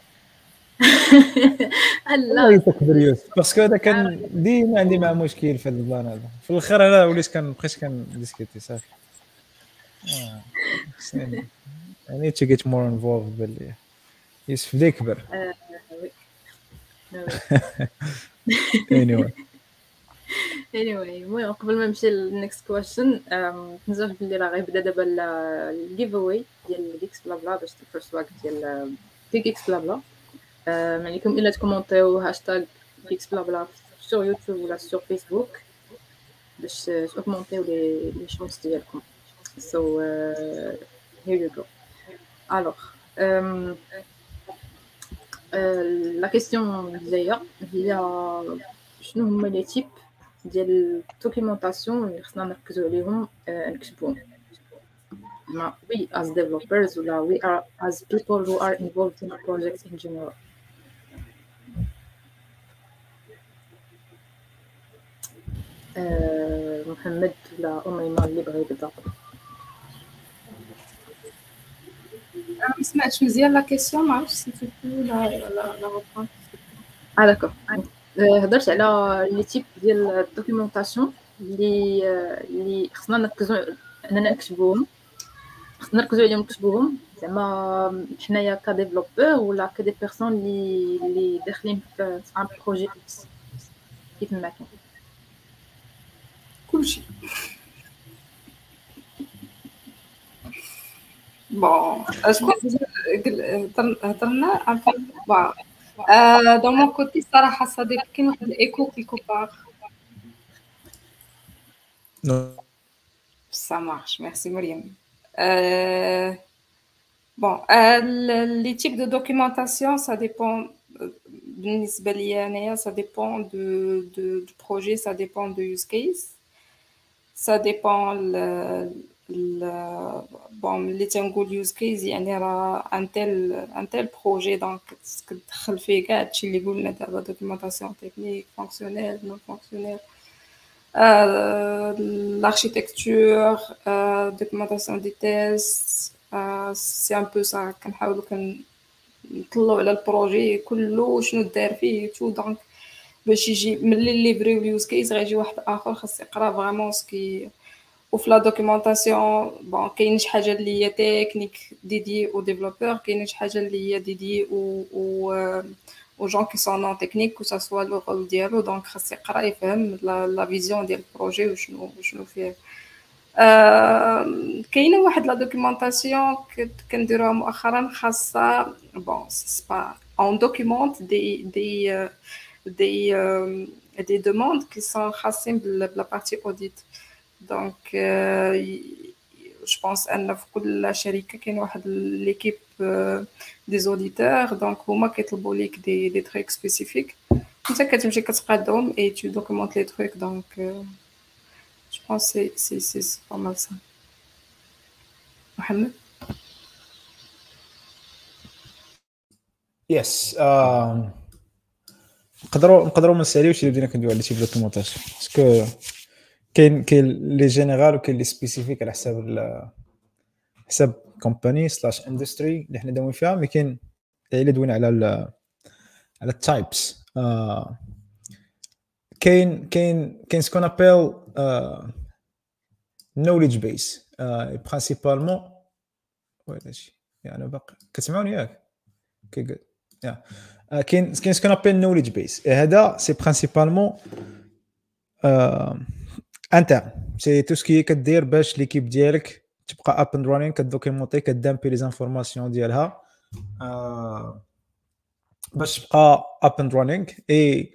لا يتكبر يوسف. parce que هذا كان ديما عندي معاه مشكل في هذا ال plan هذا. في الآخر أنا وليت كان بقيت كان discuter صافي I need to get more involved باللي يوسف بدا يكبر. anyway. anyway المهم قبل ما نمشي للنكست كويشن نزوج بلي راه غيبدا دابا الجيف اواي ديال جيكس بلا بلا باش الفيرست واك ديال جيكس بلا بلا ما عليكم الا تكومونتيو هاشتاغ جيكس بلا بلا سور يوتيوب ولا سور فيسبوك باش تكومونتيو لي لي شونس ديالكم سو هير يو جو الوغ la question الجايه هي شنو هما les types ديال ال documentation اللي خصنا نركزو عليهم نكتبوهم ما we as developers ولا we are as people who are involved in projects in general. أه محمد ولا أميمة اللي بغى يبدا أنا ما سمعتش مزيان la question ما عرفتش si tu لا لا لا آه d'accord هضرت على les types ديال ال documentation اللي اللي خصنا نركزو أننا نكتبوهم. خصنا نركزو عليهم نكتبوهم. زعما حنايا ك développeur ولا ك des personnes اللي اللي داخلين في un projet كيف ما كان. كلشي. بون هضرنا. بون دون مون كوتي الصراحه صديق كاين واحد الايكو كيكو بار نو سا مارش ميرسي مريم بون لي تيب دو دوكيومونطاسيون سا ديبون بالنسبة ليا انايا سا ديبون دو دو دو بروجي سا ديبون دو يوز كيس ça dépend bon اللي تنقول use case يعني راه un tel un tel projet donc تدخل فيه كاع هادشي اللي قلنا دابا documentation technique fonctionnelle non fonctionnelle l'architecture, euh, documentation des tests, euh, c'est un peu ça كنحاولوا كن نطلعوا على ال projet كله شنو دار فيه tout donc باش يجي ملي ليفري اليوز كيس غيجي واحد آخر خاص يقرا فريمون سكي وفي لا دوكيومونطاسيون بون كاين شي حاجة اللي هي تكنيك ديدي أو ديفلوبور كاين شي حاجة اللي هي ديدي أو أو أو جون كي سون نون تكنيك و سوا لو رول ديالو دونك خاص يقرا يفهم لا فيزيون ديال البروجي وشنو شنو فيه كاينة واحد لا دوكيومونطاسيون كنديروها مؤخرا خاصة بون سبا on documente des des des des demandes qui sont خاصين ب la partie audit donc je pense أن في كل شركه كاين واحد l'équipe des auditeurs donc هما كيطلبوا ليك des des trucs spécifiques انت كتمشي كتقادهم et tu documentes les trucs donc je pense c'est c'est c'est pas mal ça محمد yes نقدروا نقدروا ما نساليوش اللي بدينا كندويو على types documentation parce que كاين كاين le général وكاين les spécifiques على حساب حساب company slash industry اللي حنا داويين فيها mais كاين الا دوينا على على ال types. آه كاين كاين كاين ce qu'on appelle knowledge base principalement oui هادشي يعني باقي. كتسمعوني ياك؟ okay good كاين كاين ce qu'on appelle knowledge base هذا c'est principalement انت c'est tout ce que كدير باش l'équipe ديالك تبقى up and running كدوكيمونتي كدامبي les informations ديالها. آه باش تبقى up and running اي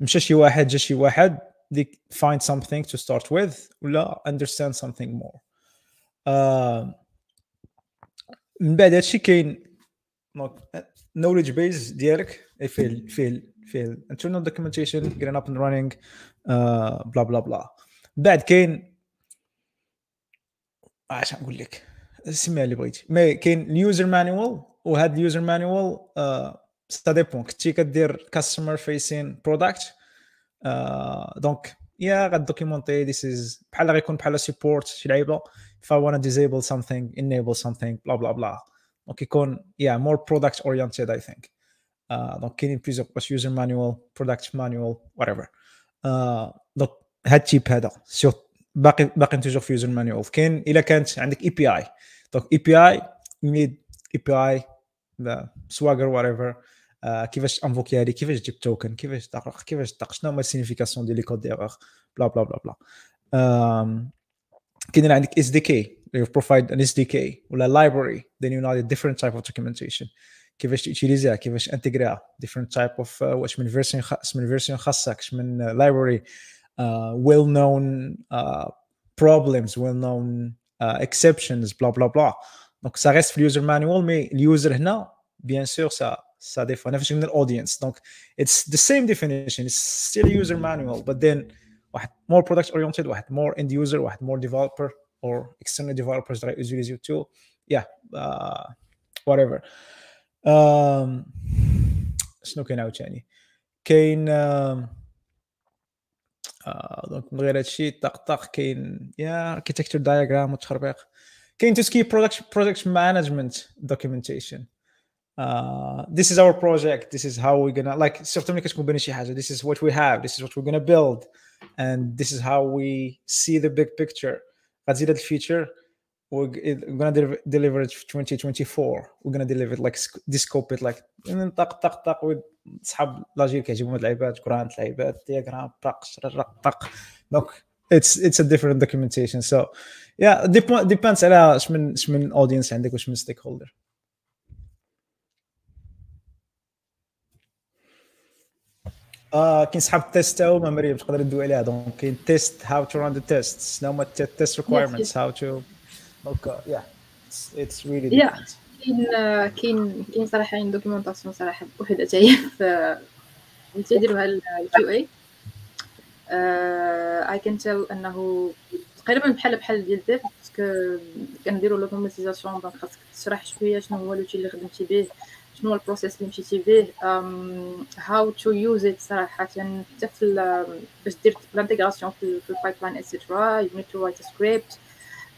مشى شي واحد جا شي واحد ديك find something to start with ولا understand something more. آه من بعد هادشي كاين knowledge base ديالك فيه فيه فيه internal documentation getting up and running بلا بلا بلا بعد كاين اش نقول لك؟ سميها اللي بغيتي mais كاين ال user manual وهذا ال user manual ça dépend كنتي كدير customer facing product donc يا غادوكيمونتي this is بحال غيكون بحال support شي لعيبة if I want to disable something enable something blah blah blah. donc يكون yeah more product oriented I think. donc كاينين plusieurs باش user manual product manual whatever. donc هاد ال type هذا. سيغ باقي باقي toujours في user manual. كاين إلا كانت عندك API دونك اي بي اي نيد اي بي اي سواغر وات ايفر كيفاش انفوكي هذه كيفاش تجيب token كيفاش تقرا كيفاش تقرا شنو هما ال signification ديال les codes d'erreur بلا بلا بلا بلا. كاين عندك SDK you provide an SDK ولا library then you need a different type of كيفاش تيوتيليزيها؟ كيفاش انتجريها different type of uh, واش من version خاص من خاصك من library. uh, well known uh, problems well known uh, exceptions blah blah blah donc ça reste في اليوزر مانوال مي اليوزر هنا bien sûr ça ça dépend انا فاش من الاودينس donc it's the same definition it's still a user manual but then واحد more product oriented واحد more end user واحد more developer or external developers that use you too yeah uh, whatever um, شنو كاين عاوتاني كاين donc من غير هادشي طق طق كاين يا architecture diagram وتخربيق. كاين tout ce qui product product management documentation this is our project. This is how we're gonna like surtout ملي كتكون باني شي حاجة. This is what we have. This is what we're gonna build. And this is how we see the big picture. غتزيد هاد ال feature. We're gonna deliver it في 2024 we're gonna deliver it like descope it like طق طق طق صحاب l'agile كيعجبهم هاد اللعيبات Gantt لعيبات diagramme طق شرق طق donc it's it's a different documentation. So yeah depends على اش من اش من audience عندك واش من stakeholder. آه كاين صحاب ال test تا هما مريم تقدر تدوي عليها donc كاين test how to run the test شنو هما ال test requirements how to donc يا it's really Yeah. كاين كاين كاين صراحة عندي documentation صراحة بوحدها هي في تيديروها ال QA I can tell أنه تقريبا بحال بحال ديال dev parce que كنديروا l'automatisation donc خاصك تشرح شوية شنو هو l'outil اللي خدمتي به شنو هو ال process اللي مشيتي به how to use it صراحة حتى في باش دير ال intégration في ال pipeline et cetera you need to write script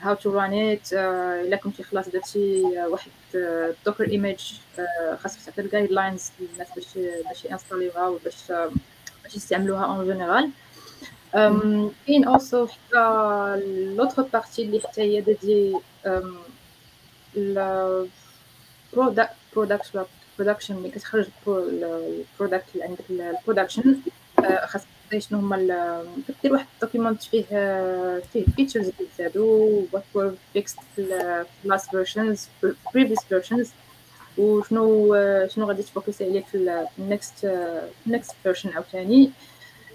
how to run it إلا كنتي خلاص درتي واحد Docker image خاصك تعطي ال guidelines للناس باش باش ينستاليوها وباش باش يستعملوها en général كاين aussi حتى l'autre partie اللي حتى هي ديدي ال product product production اللي كتخرج ال product اللي عندك ال production خاصك شنو هما كدير واحد ال document فيه فيه features اللي زادو what were fixed في ال last versions previous versions وشنو شنو غادي تفوكسي عليه في ال next ال next version عاوتاني.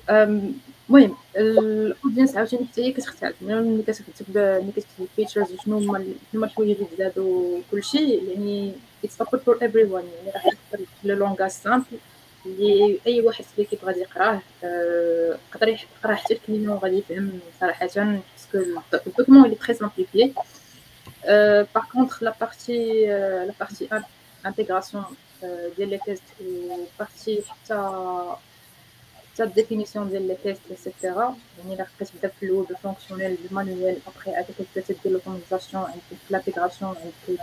المهم ال audience عاوتاني حتى هي كتختلف. ملي كتكتب ملي كتكتب ال features شنو هما هما الحوايج اللي زادو كلشي يعني it's open for everyone يعني راح تقدر le langage simple اللي أي واحد في l'équipe غادي يقراه يقدر يقرا حتى الكلمة وغادي يفهم صراحة parce que ال document il est très simplifié par contre la partie la partie intégration ديال les tests و partie حتى حتى ال définition ديال les tests et cetera يعني الا كتبدا في الأول بال fonctionnel بال manuel après هذاك كتبدا تدير l'automatisation عندك لابيغاسيون عندك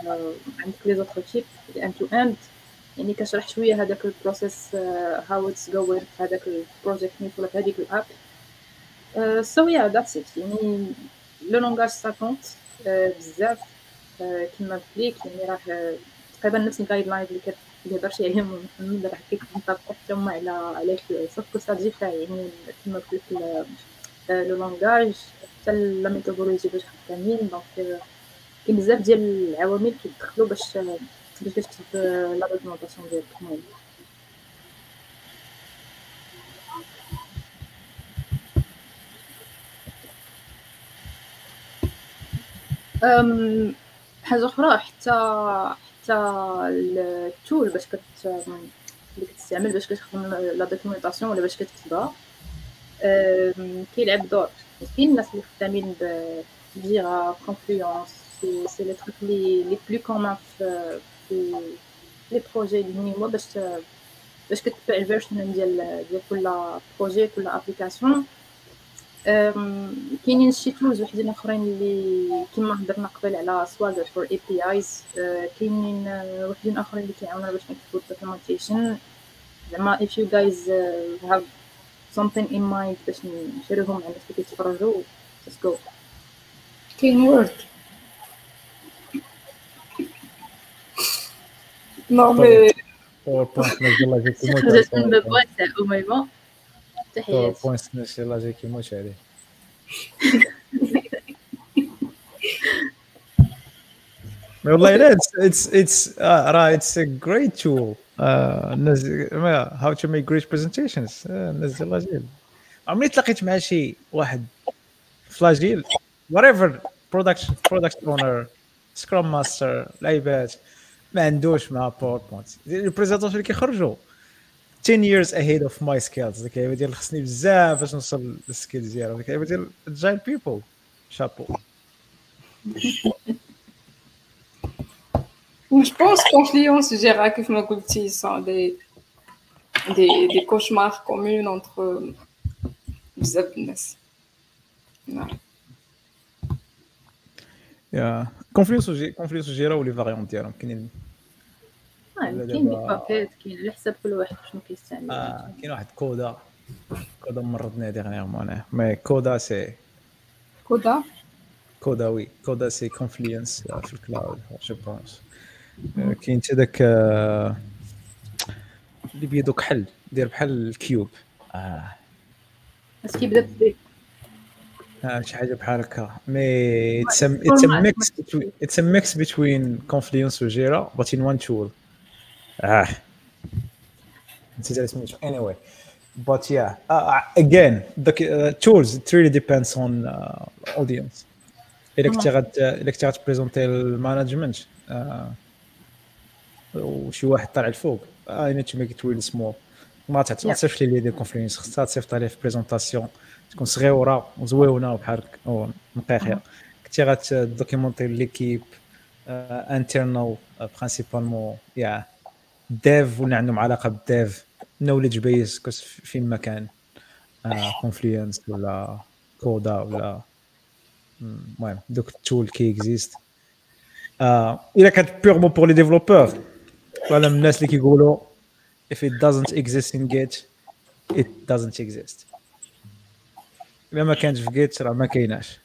عندك les autres types end to end يعني كشرح شوية هذاك ال process how it's going في هذاك ال project ولا في هذيك ال app so yeah that's it يعني le langage ça compte بزاف. كيما قلت لك يعني راه تقريبا نفس ال guideline اللي هضرتي عليهم محمد راه كيكون طابق حتى هما على على sauf que ça يعني كيما قلت le langage حتى la méthodologie باش خدامين. donc كاين بزاف ديال العوامل كيدخلوا باش باش تكتب la documentation ديالك المهم حاجة أخرى حتى حتى ال tool باش كت اللي كتستعمل باش كتخدم la documentation ولا باش كتكتبها كيلعب دور كاين الناس اللي خدامين ب Jira Confluence c'est les trucs les les plus communs في في les projets اللي هما باش باش كتبع ال version ديال ديال كل projet كل application كاينين شي tools وحدين أخرين اللي كيما هضرنا قبل على Swagger for APIs كاينين وحدين أخرين اللي كيعاونونا باش نكتبو ال documentation زعما if you guys uh, have something in mind باش نشريهم الناس اللي كيتفرجوا let's go. كاين وورد Non, mais. باوربوينت نزل لها جاي كيموت خرجت من باب واسع أميمة تحياتي باوربوينت نزل لها جاي كيموت عليه والله لا it's it's it's آه، راه it's a great tool. آه، نزل ما how to make great presentations آه، نزل لاجيل عمري تلاقيت مع شي واحد ف l'agile whatever product product owner Scrum Master لعيبات ما عندوش مع PowerPoint ال présentations اللي كيخرجوا 10 years ahead of my skills ديك اللعيبه ديال خصني بزاف باش نوصل لل skills ديالهم ديك اللعيبه ديال agile people chapeau Je pense Confluence Jira, كيف ما قلتي sont des, des, des cauchemars communs entre بزاف د الناس. نعم. يا كونفليوس كونفليوس جيرا ولي فاريون ديالهم كاينين آه، كاين دي بابيت كاين على حساب كل واحد شنو كيستعمل. آه كاين واحد كودا. كودا مرضنا ديغنيغمون أنا. مي كودا سي كودا؟ كودا وي. كودا سي كونفلينس في الكلاود جو بونس كاين حتى داك آه، اللي بيدو كحل داير بحال ال cube. آه. بس كيبدا بي آه، شي حاجة بحال هكا. mais it's it's mix it's mix بين Confluence و Jira but in one tool. آه نسيت على سميتو anyway but yeah uh, again the uh, tools it really depends on uh, audience. الا كنتي غاد الا كنتي غتبريزونتي المانجمنت وشي واحد طالع الفوق. اي نيد تو ميك ات ريلي سمول ما. تصيفط لي دي كونفرنس خصها تصيفط عليه في بريزونطاسيون تكون صغيره وزويونه وبحال هكا ونقيقيه كنتي غتدوكيمونتي ليكيب انترنال برينسيبالمون يا ديف ولا عندهم علاقة بالديف نوليدج بيس ما كان Confluence ولا Coda ولا المهم دوك ال tools qui existent آه إلا كانت purement pour les développeurs ولا من الناس اللي كيقولوا if it doesn't exist in Git it doesn't exist. إلا ما كانتش في Git راه ما كايناش.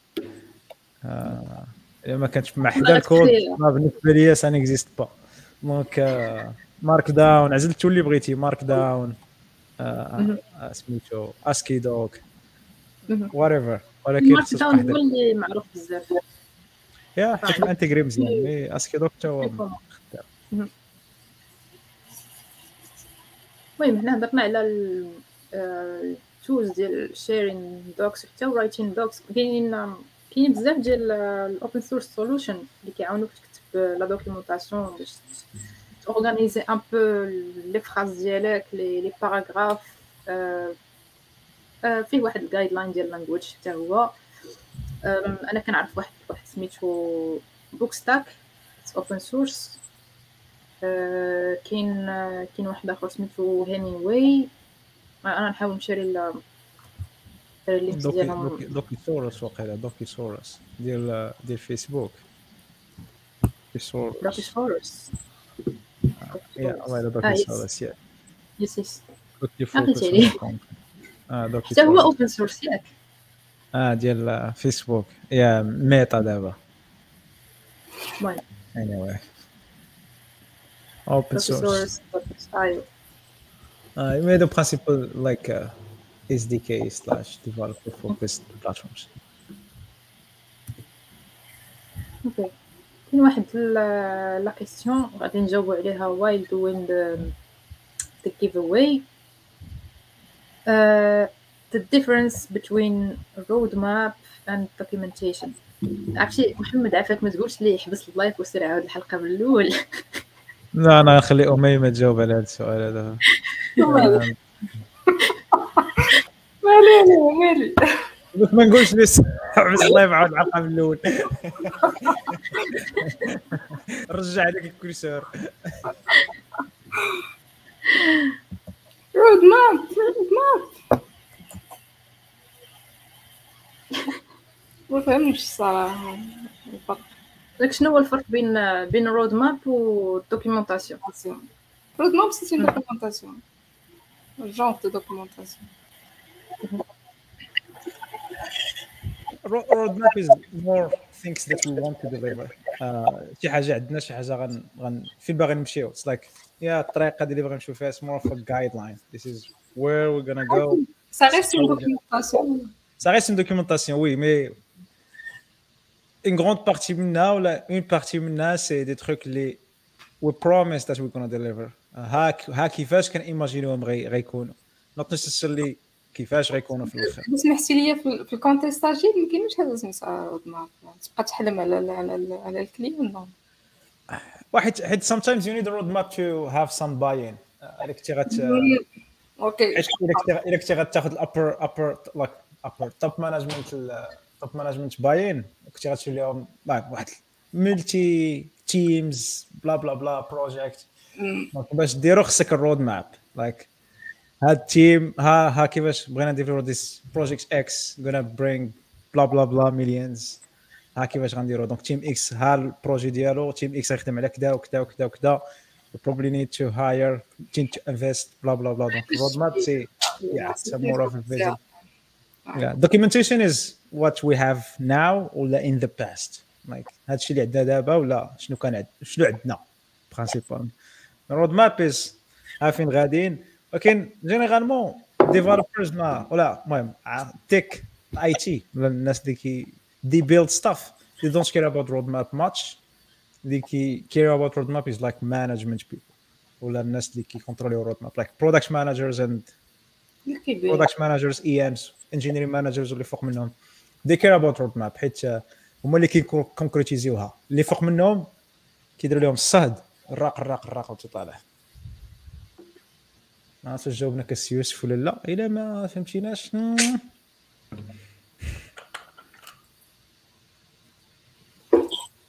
آه إلا ما كانتش مع حدا الكود بالنسبة ليا ça n'existe pas donc Markdown عزلتو اللي بغيتي Markdown سميتو AsciiDoc whatever ولكن Markdown هو اللي معروف بزاف. yeah حيت intégré مزيان mais AsciiDoc حتى هو المهم حنا هضرنا على ال tools ديال sharing docs حتى writing docs كاينين كاين بزاف ديال ال open source solution اللي كيعاونوك تكتب la documentation باش تورغانيزي un peu les phrases ديالك les les paragraphes فيه واحد ال guideline ديال language حتى هو أنا كنعرف واحد واحد سميتو BookStack open source كاين كاين واحد آخر سميتو anyway أنا نحاول نشري ال links ديالهم. Docusaurus وقيلا Docusaurus ديال ديال فيسبوك Docusaurus Docusaurus yeah والله Docusaurus yeah yes yes Docusaurus آه دوكي حتى هو open source ياك آه ديال فيسبوك يا Meta دابا المهم anyway open source. source uh, you made a principle like uh, SDK slash developer focused platforms. okay كاين واحد la question غادي نجاوبو عليها doing the, the giveaway. Uh, the difference between roadmap and documentation. عرفتي محمد عافاك ما تقولش لي حبس الـ live وسير عاود الحلقة من الأول. لا أنا نخلي اميمه تجاوب على هذا السؤال هذا. مالي مالي بس ما نقولش بس حبس الله يبعد من الأول. رجع عليك الكرسور roadmap roadmap ما فهمتش الصراحة. الفرق لك شنو هو الفرق بين بين الـ roadmap و الـ documentation roadmap c'est une documentation. Genre de roadmap is more things that we want to deliver شي حاجة عندنا شي حاجة غن, غن فين باغي نمشيو it's like يا الطريقة اللي باغي نمشيو فيها more of a guideline this is where we're gonna go ça reste une documentation ça reste une documentation oui mais une grande partie منها ولا une partie منها c'est des trucs اللي we promise that we're gonna deliver ها ها كيفاش كنيماجينوهم غيكونوا not necessarily كيفاش غيكونوا في الآخر سمحتي لي في الكونتيست اجيل ما كاينش هذا سميتها رود ماب تبقى تحلم على على على الكليون واحد حيت sometimes you need a roadmap to have some buy-in. الا كنتي غت أوكي. الا كنتي غتاخذ الابر ابر لايك ابر توب مانجمنت توب مانجمنت باين كنتي غتشوف لهم واحد multi teams blah blah blah project باش ديروا خصك الـ roadmap like هاد الـ team ها ها كيفاش بغينا نديرو this project X gonna bring blah blah blah millions ها كيفاش غنديرو donc team X ها الـ projet ديالو team X غيخدم على كذا وكذا وكذا وكذا you probably need to hire team to invest blah blah blah. Donc roadmap c'est yeah it's a more of a vision. Yeah documentation is what we have now ولا in the past. Like هادشي اللي عندنا دابا ولا شنو كان عندنا شنو عندنا principal الـ roadmap is عارفين غاديين ولكن généralement developers ما ولا المهم tech IT الناس اللي كي build stuff they don't care about roadmap much. اللي كي care about roadmap is like management people. ولا الناس اللي كي contrôlerيو roadmap like product managers and product managers EMs engineering managers اللي فوق منهم they care about roadmap. حيت هما اللي كي concrétiserيوها اللي فوق منهم كيديروا لهم الصهد الراق الراق الراق وتطالع ما عرفتش جاوبنا كسي يوسف ولا لا. إلا ما فهمتيناش.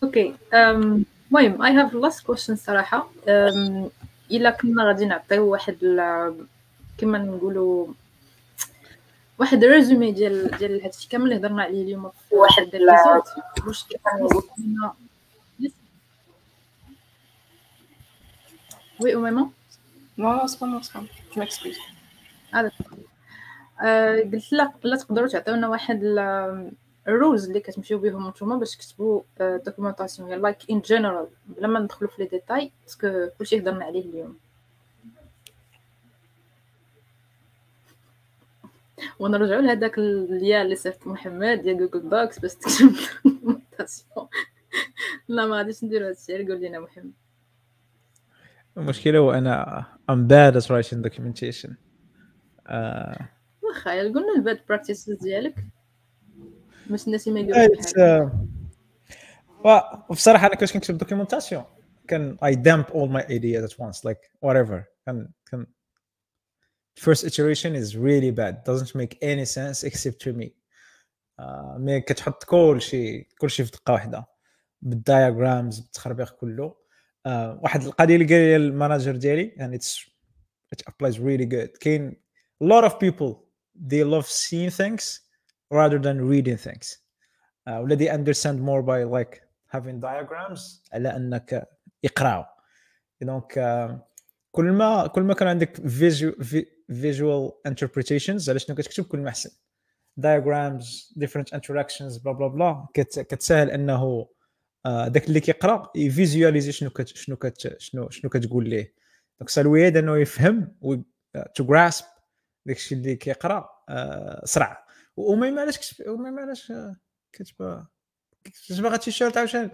okay. المهم I have last question صراحة. إلا كنا غادي نعطيو واحد كما نقولوا واحد résumé ديال ديال هادشي كامل اللي هضرنا عليه اليوم في واحد الـ result واش oui اميمه non c'est pas non c'est pas je m'excuse قلت لا لا تقدروا تعطيونا واحد الـ rules اللي كتمشيو بهم نتوما باش تكتبوا documentation like in general بلا ما ندخلوا في les détails parce que كلشي هضرنا عليه اليوم. ونرجعوا لهذاك الليا اللي صيفط محمد ديال جوجل دوكس باش تكتب documentation لا ما غاديش نديرو هادشي قول لنا محمد. المشكلة هو أنا I'm bad at writing documentation. uh, واخا قلنا الـ bad practices ديالك. باش الناس ما يقولوش وبصراحه أنا كنت كنكتب documentation كان I dump all my ideas at once like whatever. كان كان first iteration is really bad. Doesn't make any sense except to me. Uh, مي كتحط كل شيء كل شيء في دقة واحدة. بالدايجرامز بالتخربيق كله. uh, واحد القضيه اللي قال لي المانجر ديالي يعني it's it applies really good كاين a lot of people they love seeing things rather than reading things uh, ولا they understand more by like having diagrams على انك يقراو دونك uh, كل ما كل ما كان عندك visual interpretations على شنو كتكتب كل ما احسن diagrams different interactions بلا بلا بلا كتسهل انه داك اللي كيقرا يفيزواليزي شنو كت شنو كت شنو شنو كتقول ليه. دونك سالويد إنه يفهم تو grasp داكشي اللي كيقرا سرعه واميمه علاش كتب اميمه علاش كتبه كتبه غا تيشيرت عاوتاني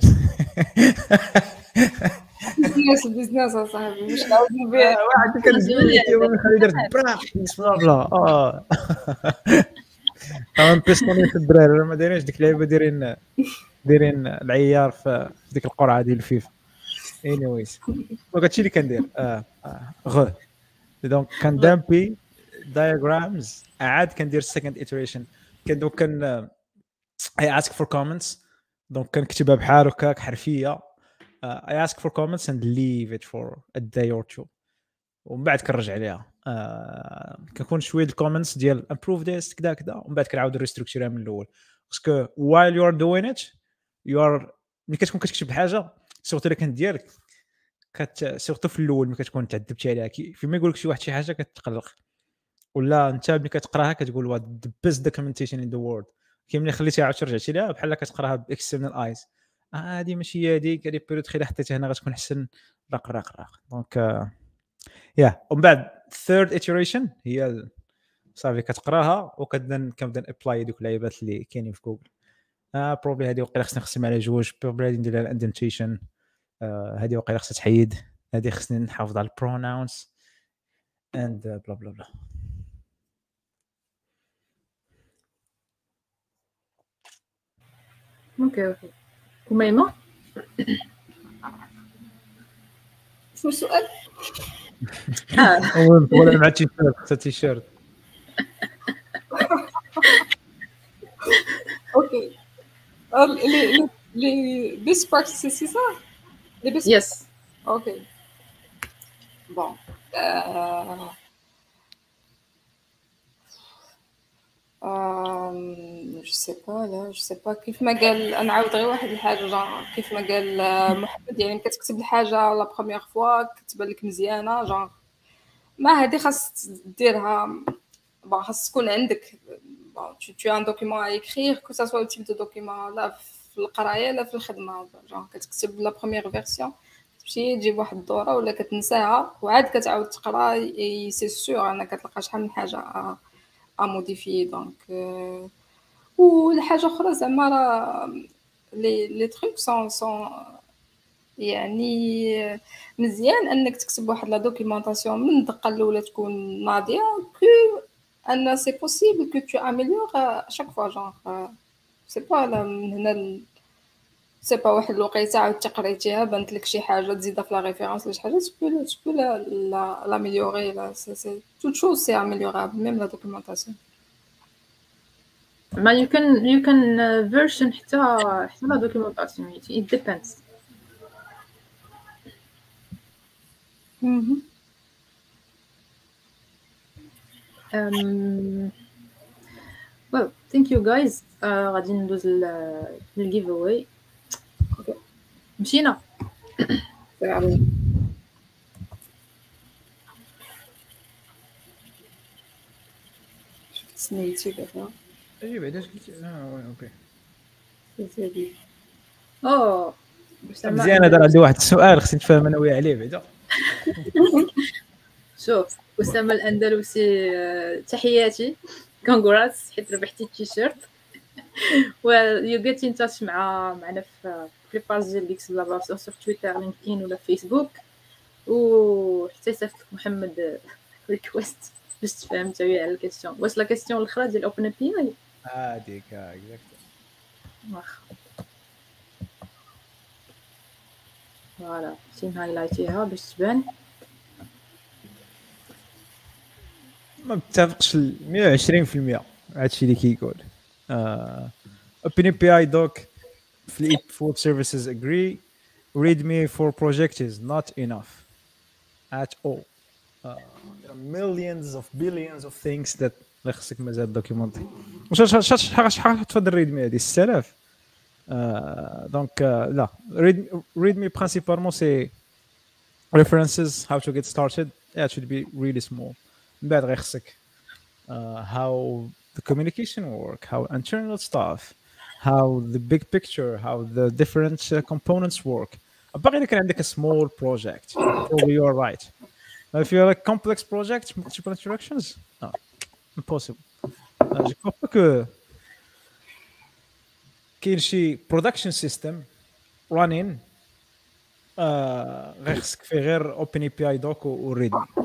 بزنس بزنس أصاحبي مش عاودين بيه. واحد كان برا بلا بلا. أنا بيستوني في الدراري. ما دايرينش ديك اللعيبة دايرين دايرين العيار في ديك القرعة ديال الفيفا اني ويز دونك هادشي اللي كندير. آه غ دونك كندامبي diagrams. عاد كندير iteration. كان دوك كان I ask for comments. donc كنكتبها بحال هكاك حرفية. I ask for comments and leave it for a day or two. ومن بعد كنرجع عليها uh, كنكون شوية الـ comments ديال improve this كذا كذا ومن بعد كنعاود restructurerيها من الأول. parce que while you are doing it you are ملي كتكون كتكتب حاجة surtout إلا كانت ديالك كت سورتو في الأول ملي كتكون تعذبتي عليها فيما يقول لك شي واحد شي حاجة كتقلق. ولا أنت ملي كتقراها كتقول وات ذا بيست دوكيومنتيشن ان ذا وورد كي ملي خليتيها عاود رجعتي لها بحال كتقراها باكسترنال ايز آه هذه ماشي هي هذيك هذه بيريود خير حطيتها هنا غتكون احسن راق راق راق. دونك يا ومن بعد ثيرد iteration هي صافي كتقراها وكتبدا كنبدأ ابلاي دوك اللعيبات اللي كاينين في جوجل آه بروبلي هذه وقيلا خصني نقسم على جوج بروبلي غادي ندير لها الاندنتيشن آه هذه وقيلا خصها تحيد. هذه خصني نحافظ على البروناونس and بلا بلا بلا okay okay وميمة شو السؤال؟ ولا مع تيشيرت خصها تيشيرت okay les les best practices c'est ça les best yes okay bon je sais pas là je sais pas كيف ما قال نعاود غير واحد الحاجة كيف ما قال محمد يعني كتكتب الحاجة la première fois كتبان لك مزيانة جون ما هادي خاص ديرها. bon خاص تكون عندك bon tu, tu un document à écrire que ça soit le type de document لا في القراية لا في الخدمة genre كتكتب la première version تمشي تجيب واحد الدورة ولا كتنساها وعاد كتعاود تقرا c'est sûr إنك كتلقى شحال من حاجة à modifier donc والحاجة أخرى زعما راه les les trucs sont sont يعني مزيان انك تكتب واحد la documentation من الدقه الاولى تكون ناضيه que c'est possible que tu améliores chaque fois genre je sais pas من هنا je sais pas واحد الوقيتة عاود تقريتيها بانت لك شي حاجة تزيدها في la référence ولا شي حاجة tu peux tu peux la l'améliorer là c'est c'est toute chose c'est améliorable même la documentation ما can you can uh, version حتى حتى la documentation it depends. Um, well thank you guys. Uh, غادي ندوز لل giveaway مشينا. سميتي دابا اي بعدا اش قلتي؟ آه oui okay أوه. مزيان هذا عندي واحد. السؤال خصني نتفاهم أنا وياه عليه بعدا شوف اسامه الاندلسي آه، تحياتي. congrats حيت ربحتي التيشيرت. و you get in touch مع معنا في les pages ديال ديكس بلا بلا sur تويتر لينكدين ولا فيسبوك و حتى صيفط محمد request باش تفهم حتى على ال question واش la question الأخرى ديال OpenAPI هذيك exact واخا. فوالا شي هايلايتيها باش تبان. ما متفقش 120% هادشي اللي كيقول. اوبن بي اي دوك fleet food services agree readme for project is not enough at all uh, there are millions of billions of things that اللي خصك مازال دوكيومونتي واش شحال شحال تفضل ريدمي هذه 6000 دونك لا readme principalement c'est references how to get started yeah, it should be really small من بعد غير خصك uh, how the communication work how internal stuff how the big picture how the different uh, components work باقي اذا كان عندك a small project probably you are right if you have a complex project multiple interactions no impossible uh, je crois pas que كاين شي production system running uh, غير خصك فيه غير open API doc و readme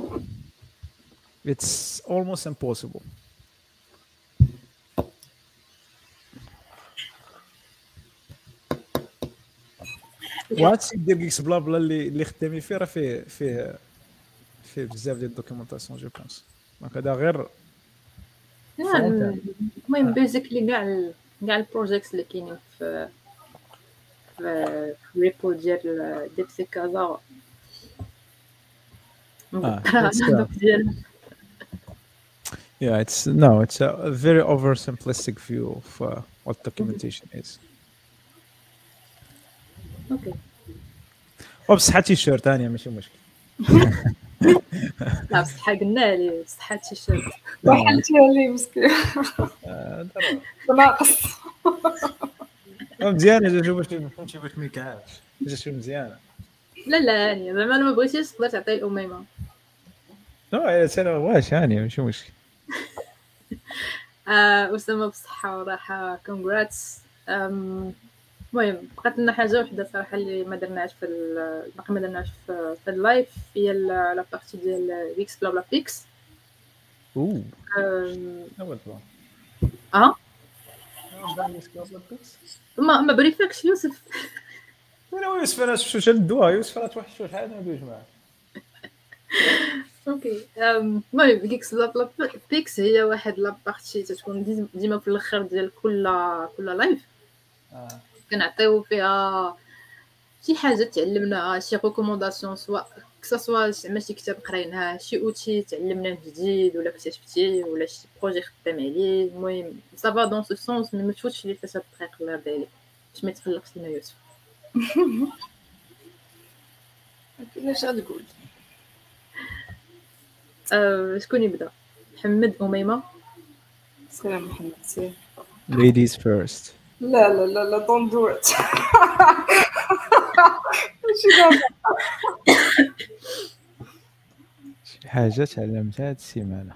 it's almost impossible وهادشي ديال جيكس بلا بلا اللي اللي خدامين فيه راه فيه فيه فيه بزاف ديال ال documentation je pense. donc هذا غير المهم basically كاع كاع ال projects اللي كاينين في في repo ديال DevC Casa Yeah, it's no, it's a very oversimplistic view of uh, what documentation is. okay. وبصحة تيشيرت ثانية ماشي مشكل. لا بصحة قلنا لي بصحة تيشيرت وحلتي لي مسكين. آه، ناقص مزيانة جا شوف باش فهمتي باش ما يكعبش. جا شوف مزيانة. لا لا يعني زعما أنا ما بغيتيش تقدر تعطي الأميمة. لا أنا واش يعني؟ ماشي مشكل. آه، اسامه بصحة وراحة congrats المهم بقات لنا حاجة وحدة صراحة اللي ما درناش في باقي ما درناش في, في اللايف هي ال- لا بارتي ديال ويكس بلا بلا بيكس أوه. بلان أه؟ ما ما بريفكش يوسف. وين هو يوسف أنا شفتو شدوها يوسف راه توحشوا شحال ما ندويش معاه أوكي. المهم ويكس بلا بلا بيكس هي واحد لا بارتي تتكون ديما في الأخر ديال كل كل live. كنعطيو فيها شي حاجة تعلمناها شي recommandation سواء que ce soit زعما شي كتاب قريناه شي outil تعلمناه جديد ولا اكتشفتيه ولا شي projet خدام عليه. المهم ça va dans ce sens mais ما تفوتش لي فاش الطريق الله يرضي عليك باش ما يتخلقش لنا يوسف. اش غتقول أه شكون يبدأ؟ محمد أميمة؟ سلام محمد سير. Ladies first. لا لا لا لا don't do it ماشي دابا شي حاجة تعلمتها هاد السيمانة.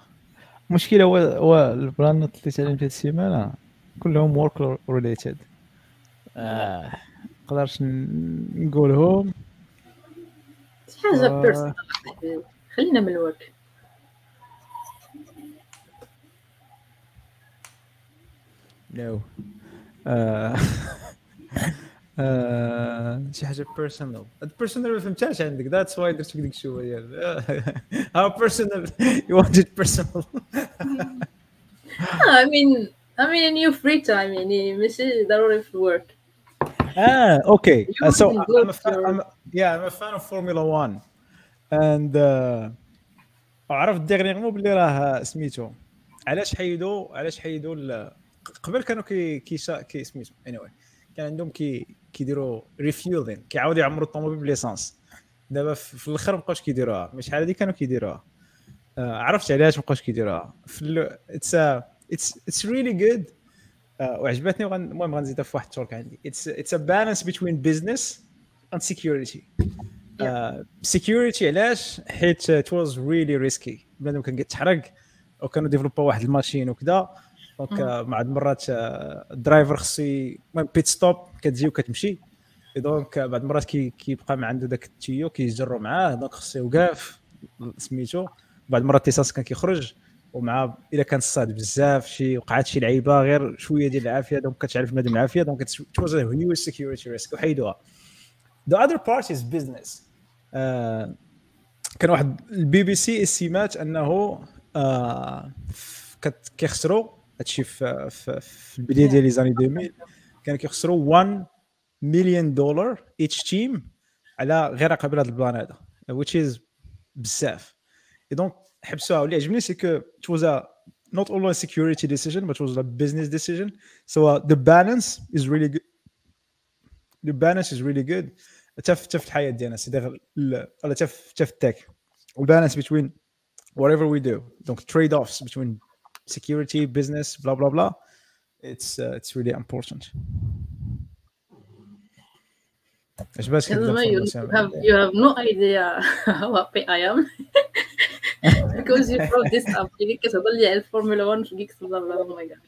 المشكلة هو هو ال planات اللي تعلمت هاد السيمانة كلهم work related آه نقدرش نقولهم. شي حاجة آه. personal خلينا من ال work no آه آه، شي حاجة personal personal ما فهمتهاش عندك. that's why درت ديك الشوبة ديال how personal you want it personal I mean I mean in your free time يعني ماشي ضروري في ال work a, yeah, I'm a fan of Formula One, and uh, عرفت dernièrement بلي راه سميتو. علاش حيدوا علاش حيدوا قبل كانوا كي كي كي سميتو اني anyway. كان عندهم كي كيديروا refueling كيعاودوا يعمروا الطوموبيل ب l'essence. دابا في الآخر مابقاوش كيديروها. مش شحال هذه كانوا كيديروها. آه عرفت علاش مابقاوش كيديروها. في it's it's it's really good وعجبتني. المهم غنزيدها في واحد ال talk عندي. it's it's a balance بين business and security security علاش؟ حيت it was really risky بنادم كان كيتحرق وكانوا développé واحد ال machine وكذا donc مع المرات ال driver خصو المهم pit stop كتجي وكتمشي. donc بعض المرات كي كيبقى ما عنده ذاك ال tuyau كيجروا معاه donc خصو يوقف سميتو. بعض المرات l'essence كان كيخرج ومع اذا كان صاد بزاف شي وقعت شي لعيبة غير شوية ديال العافية donc كتعرف بنادم العافية donc it was huge security risk وحيدوها. the other part is business كان واحد البي بي سي السمات أنه آه كيخسروا هادشي في, في, في البدايه ديال لي زاني 2000 كانوا كيخسروا 1 مليون دولار ايتش تيم على غير قبل هذا البلان هذا which is بزاف دونك حبسوها واللي عجبني سي كو it was a not only a security decision but it was a business decision so uh, the balance is really good the balance is really good حتى في الحياه ديالنا سي ولا حتى في التك البالانس between whatever we do donc trade offs between security, business, blah blah blah. It's uh, it's really important. It's basically you, you have you have no idea how happy I am because you brought this up. You get a Formula One, blah blah. Oh my god.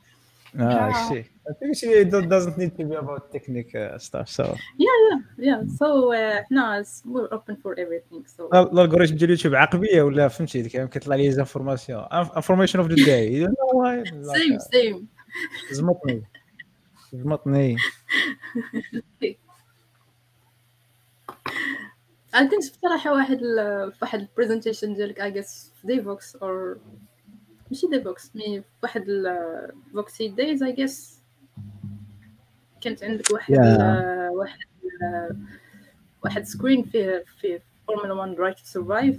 Ah, I see. I think it doesn't need to be about technique uh, stuff. So yeah, yeah, yeah. So uh, no, we're open for everything. So الالغوريثم ديال اليوتيوب عقبية ولا فهمتي ديك كيطلع لي زانفورماسيون انفورميشن اوف ذا داي سيم سيم زمطني زمطني I think بصراحة واحد. واحد ال presentation ديالك I guess في Devoxx or ماشي Devoxx. mais واحد ال Voxxed Days I guess كانت عندك واحد yeah. ال واحد ال واحد screen فيه فيه فورمولا 1 Drive to Survive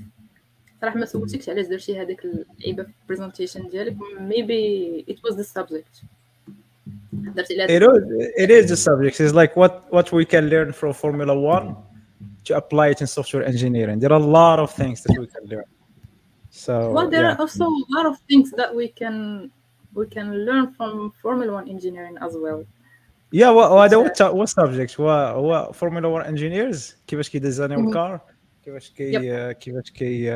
صراحة ما سولتكش علاش درتي هذيك اللعيبة في ال presentation ديالك. maybe it was the subject درتي it, is, it is the subject. It's like what what we can learn from formula 1 to apply it in software engineering. There are a lot of things that we can learn. So well, there yeah. are also a lot of things that we can we can learn from Formula One engineering as well. Yeah, وهذا what what subject هو هو Formula 1 engineers كيفاش كيديزاينيو الكار كيفاش كي كيفاش كي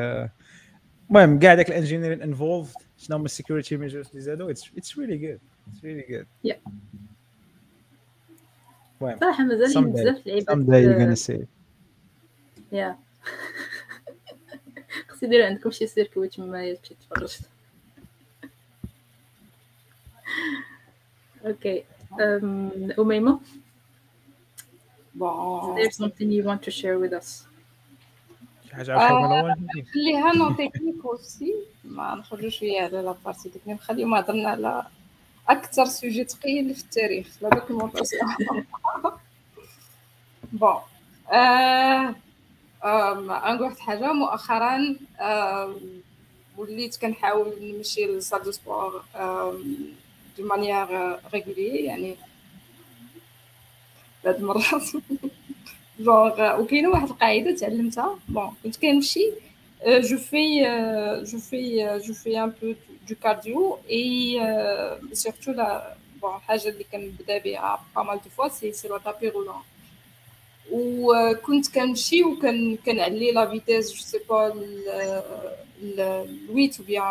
المهم كاع داك الانجينيرين انفولد شنو هما السكيورتي ميجرز اللي زادوا اتس اتس ريلي جود اتس ريلي جود Yeah. صراحة مازال بزاف لعيبات someday you're gonna see Yeah. يدير عندكم شي سيركوي تما تمشي تفرج أوكي أميمة Bon. Is there something you want to share with us? 1 خليها non technique aussi ما نخرجوا شوية على la partie technique خليهم هضرنا على أكثر sujet ثقيل في التاريخ la documentation bon غنقول واحد الحاجة مؤخرا وليت كنحاول نمشي لل salle de sport de manière régulière يعني بعض المرات. جونغ وكاينة واحد القاعدة تعلمتها. bon كنت كنمشي je fais je fais je fais un peu de cardio et surtout la bon الحاجة اللي كنبدا بها pas mal de fois c'est c'est la tapis roulant وكنت كنمشي وكن كنعلي la vitesse je sais pas ل 8 ou bien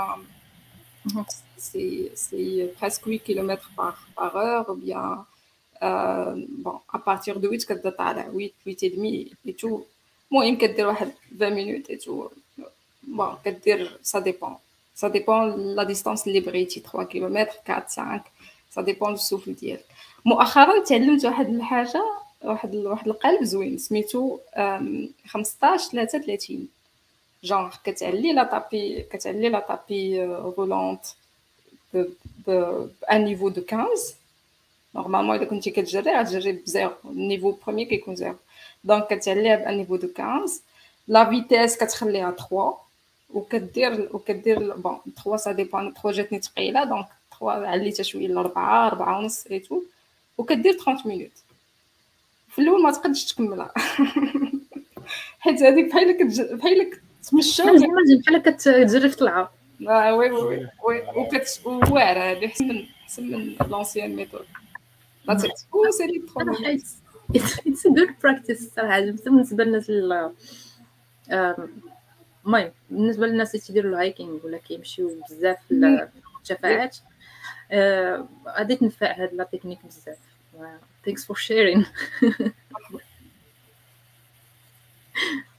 c'est presque 8 km par par heure ou bien euh, bon à partir de 8 كتبدا طالع 8 8 et demi et tout المهم كدير واحد 20 minutes et tout bon كدير ça dépend ça dépend la distance اللي بغيتي 3 km 4 5 ça dépend du souffle ديالك مؤخرا تعلمت واحد الحاجة واحد واحد القلب زوين. سميتو 15 33 جونغ كتعلي la tapis كتعلي la tapis roulant ب un niveau de 15 normalement إذا كنتي كتجري غتجري ب zéro. ال niveau premier كيكون zéro. donc كتعليها ب un niveau de 15 la vitesse كتخليها 3 وكدير وكدير bon 3 ça dépend 3 جاتني ثقيلة donc 3 عليتها شوية ل 4 4 ونص et tout وكدير 30 minutes في الأول ما تقدش تكملها. حيت هذيك بحال بحال تمشى. بحال كتجري في طلعة. oui oui oui. وكت واعره هذه احسن من احسن من l'ancienne méthode لا تكتبو سيري true it's good practice صراحة. بالنسبة للناس المهم بالنسبة للناس اللي تيديروا ال hiking ولا كيمشيو بزاف في المرتفعات غادي تنفع هاد la technique بزاف. thanks for sharing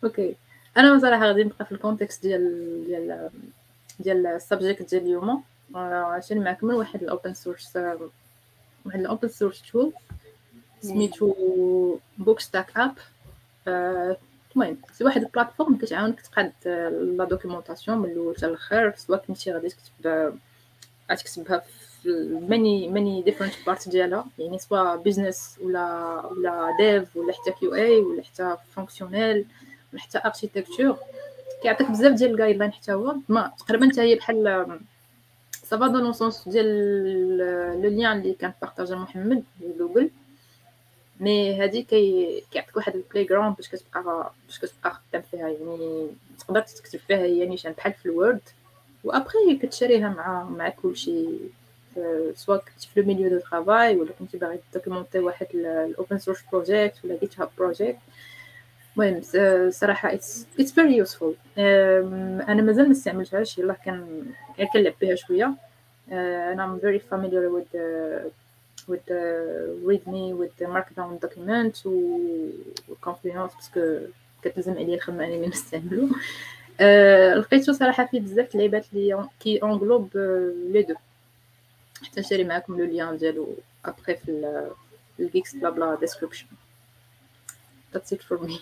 okay أنا صراحة غادي نبقى في ال context ديال ديال ديال ال subject ديال اليوم. عشان معكم واحد ال open source واحد ال open source tool سميتو BookStack app المهم c'est واحد ال plateforme كتعاونك تقاد la documentation من الأول حتى الآخر سواء كنتي غادي تكتب غتكتبها في many many different part ديالها. يعني سواء بيزنس ولا ولا dev ولا حتى QA ولا حتى fonctionnel ولا حتى architecture كيعطيك بزاف ديال ال guideline حتى هو. ما تقريبا حتى هي بحال ça va dans le sens ديال le lien اللي كان partagé محمد Google mais هادي كي كيعطيك واحد ال playground باش كتبقى باش كتبقى خدام فيها. يعني تقدر تكتب فيها هي نيشان بحال في ال Word. و après كت share يها مع مع كلشي. سواء كنتي في le milieu de travail ولا كنتي باغي documenter واحد ال open source project ولا GitHub project المهم صراحة it's it's very أنا مازال ما استعملتهاش يلاه كان كنلعب بها شوية. أنا I'm very familiar with the readme with the markdown document و Confluence parce que كتلزم عليا الخدمة انني نستعملو أه لقيتو صراحة فيه بزاف اللعيبات اللي كي englobe les deux حتى ن share ي معاكم le lien ديالو ابخي في ال GeeksBlaBla description that's it for me.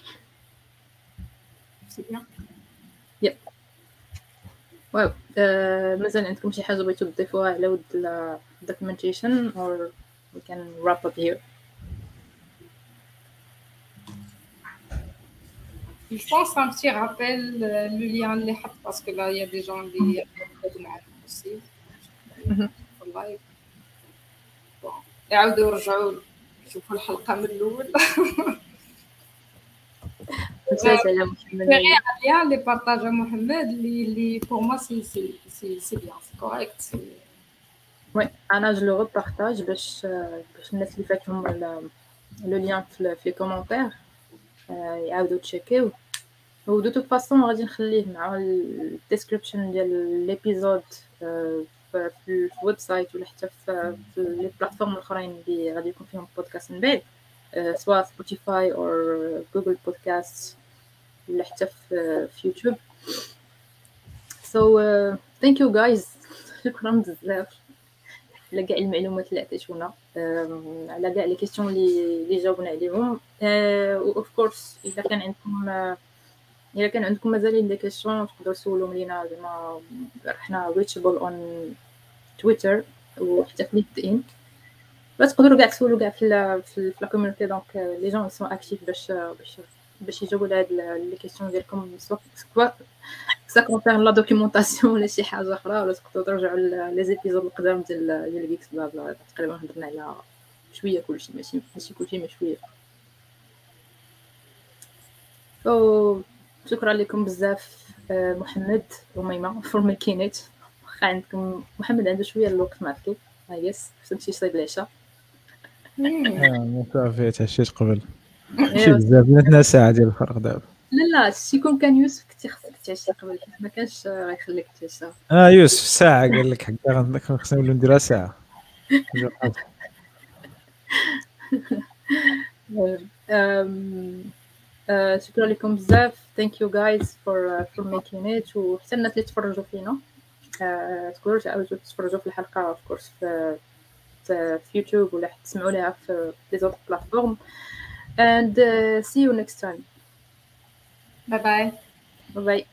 c'est bien yep و مازال عندكم شي حاجة بغيتو تضيفوها على ود documentation or we can wrap up here? Il faut un petit rappel, le lien اللي حط parce que là il y a des gens اللي يقعدوا معاك aussi. في ال live يعاودوا يرجعوا يشوفوا الحلقة من محمد. lien اللي بارطاجا محمد اللي اللي pour moi c'est c'est c'est c'est bien c'est correct oui أنا je le repartage باش باش الناس اللي فاتهم le lien في les commentaires يعاودوا تشيكيو. و de toute façon غادي نخليه في ال website ولا حتى في les plateformes الأخرين اللي غادي يكون فيهم بودكاست من بعد سواء سبوتيفاي أو Google Podcast ولا حتى في يوتيوب so thank you guys شكرا بزاف. على كاع المعلومات اللي عطيتونا. على كاع les questions اللي جاوبنا عليهم. و of course إذا كان عندكم إذا كان عندكم مازال des questions تقدروا تسولهم لينا زعما حنا reachable on Twitter وحتى في LinkedIn تقدروا كاع تسولوا كاع في في la community donc les gens sont actifs باش باش باش يجاوبوا على هاد les questions ديالكم. سواء ça concerne la documentation ولا شي حاجة أخرى ولا تقدروا ترجعوا les épisodes القدام ديال ديال GeeksBlaBla تقريبا هضرنا على شوية كلشي. ماشي ماشي كلشي ماشي شوية. شكرا لكم بزاف محمد وميمة for making it واخا عندكم محمد عنده شوية الوقت ما عرفتو اي yes تمشي تصايب العشاء؟ ما صافي تعشيت قبل. ماشي بزاف بناتنا ساعة ديال الفرق دابا. لا لا شي يكون كان يوسف كنتي خصك تعشي قبل ما كانش غيخليك تعشى آه يوسف ساعة قال لك حكا خصنا نولو نديرها ساعة. شكرا لكم بزاف thank you guys for for making it وحتى الناس اللي تفرجوا فينا تقدروا تعاودوا تتفرجوا في الحلقة of course في في يوتيوب ولا تسمعوا لها في les autres plateformes and uh, see you next time. bye bye bye bye